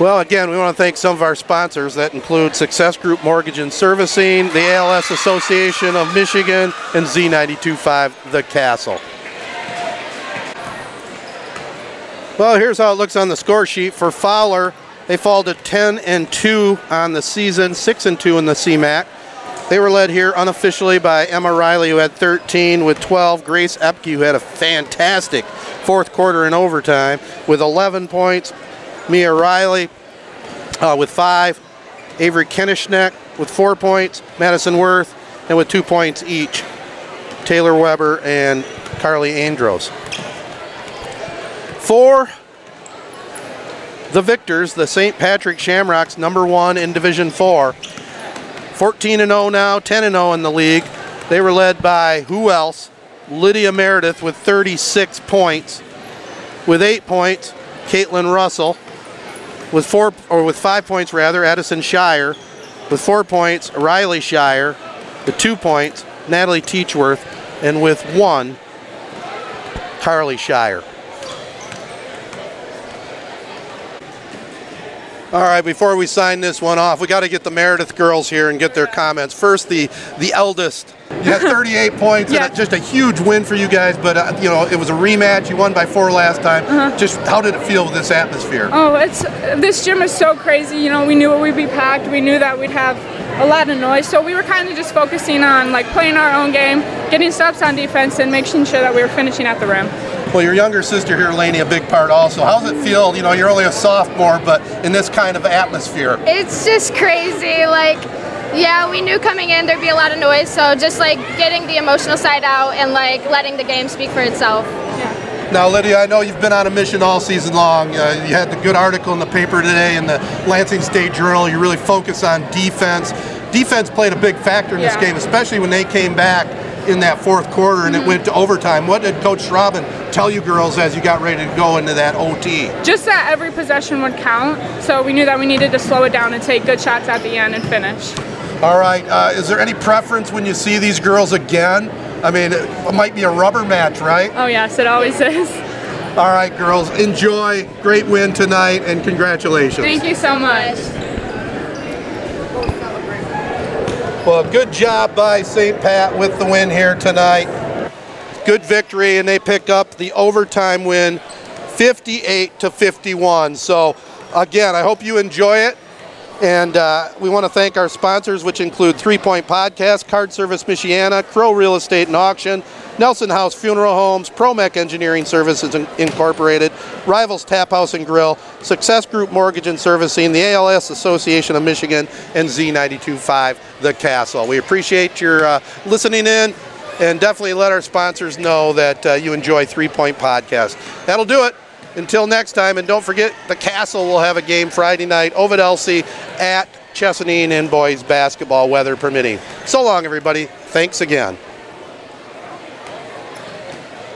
Well, again, we want to thank some of our sponsors that include Success Group Mortgage and Servicing, the ALS Association of Michigan, and Z925 The Castle. Well, here's how it looks on the score sheet for Fowler. They fall to 10 and 2 on the season, 6 and 2 in the CMAC. They were led here unofficially by Emma Riley, who had 13 with 12. Grace Epke, who had a fantastic fourth quarter in overtime with 11 points. Mia Riley uh, with five. Avery Koenigsknecht with four points. Madison Worth and with two points each. Taylor Weber and Carly Andros. For the victors, the St. Patrick Shamrocks, number one in Division 4. 14 and 0 now, 10 and 0 in the league. They were led by who else? Lydia Meredith with 36 points. With eight points, Caitlin Russell. With four or with five points rather, Addison Shire. With four points, Riley Shire. With two points, Natalie Teachworth. And with one, Carly Shire. All right, before we sign this one off, we got to get the Meredith girls here and get their comments. First, the the eldest. You had 38 points, Yeah. and just a huge win for you guys. But uh, you know, it was a rematch. You won by four last time. Just how did it feel with this atmosphere? Oh, it's this gym is so crazy. You know, we knew it would be packed. We knew that we'd have a lot of noise. So we were kind of just focusing on like playing our own game, getting stops on defense, and making sure that we were finishing at the rim. Well, your younger sister here, Lainey, a big part also. How does it feel? You know, you're only a sophomore, but in this kind of atmosphere. It's just crazy. Like, yeah, we knew coming in there'd be a lot of noise, so just like getting the emotional side out and like letting the game speak for itself. Now, Lydia, I know you've been on a mission all season long. Uh, you had the good article in the paper today in the Lansing State Journal. You really focus on defense. Defense played a big factor in this game, especially when they came back in that fourth quarter and it went to overtime. What did Coach Robin tell you girls as you got ready to go into that OT? Just that every possession would count. So we knew that we needed to slow it down and take good shots at the end and finish. All right. Uh, is there any preference when you see these girls again? I mean, it might be a rubber match, right? Oh yes, it always is. All right, girls. Enjoy. Great win tonight, and congratulations. Thank you so much. Well, good job by St. Pat with the win here tonight. Good victory, and they pick up the overtime win 58 to 51. So, again, I hope you enjoy it. And uh, we want to thank our sponsors, which include Three Point Podcast, Card Service Michiana, Crow Real Estate and Auction, Nelson House Funeral Homes, ProMech Engineering Services In- Incorporated, Rivals Tap House and Grill, Success Group Mortgage and Servicing, the ALS Association of Michigan, and Z925 The Castle. We appreciate your uh, listening in. And definitely let our sponsors know that uh, you enjoy Three Point Podcast. That'll do it. Until next time, and don't forget, the Castle will have a game Friday night, Elsie at Chesaning in boys basketball, weather permitting. So long, everybody. Thanks again.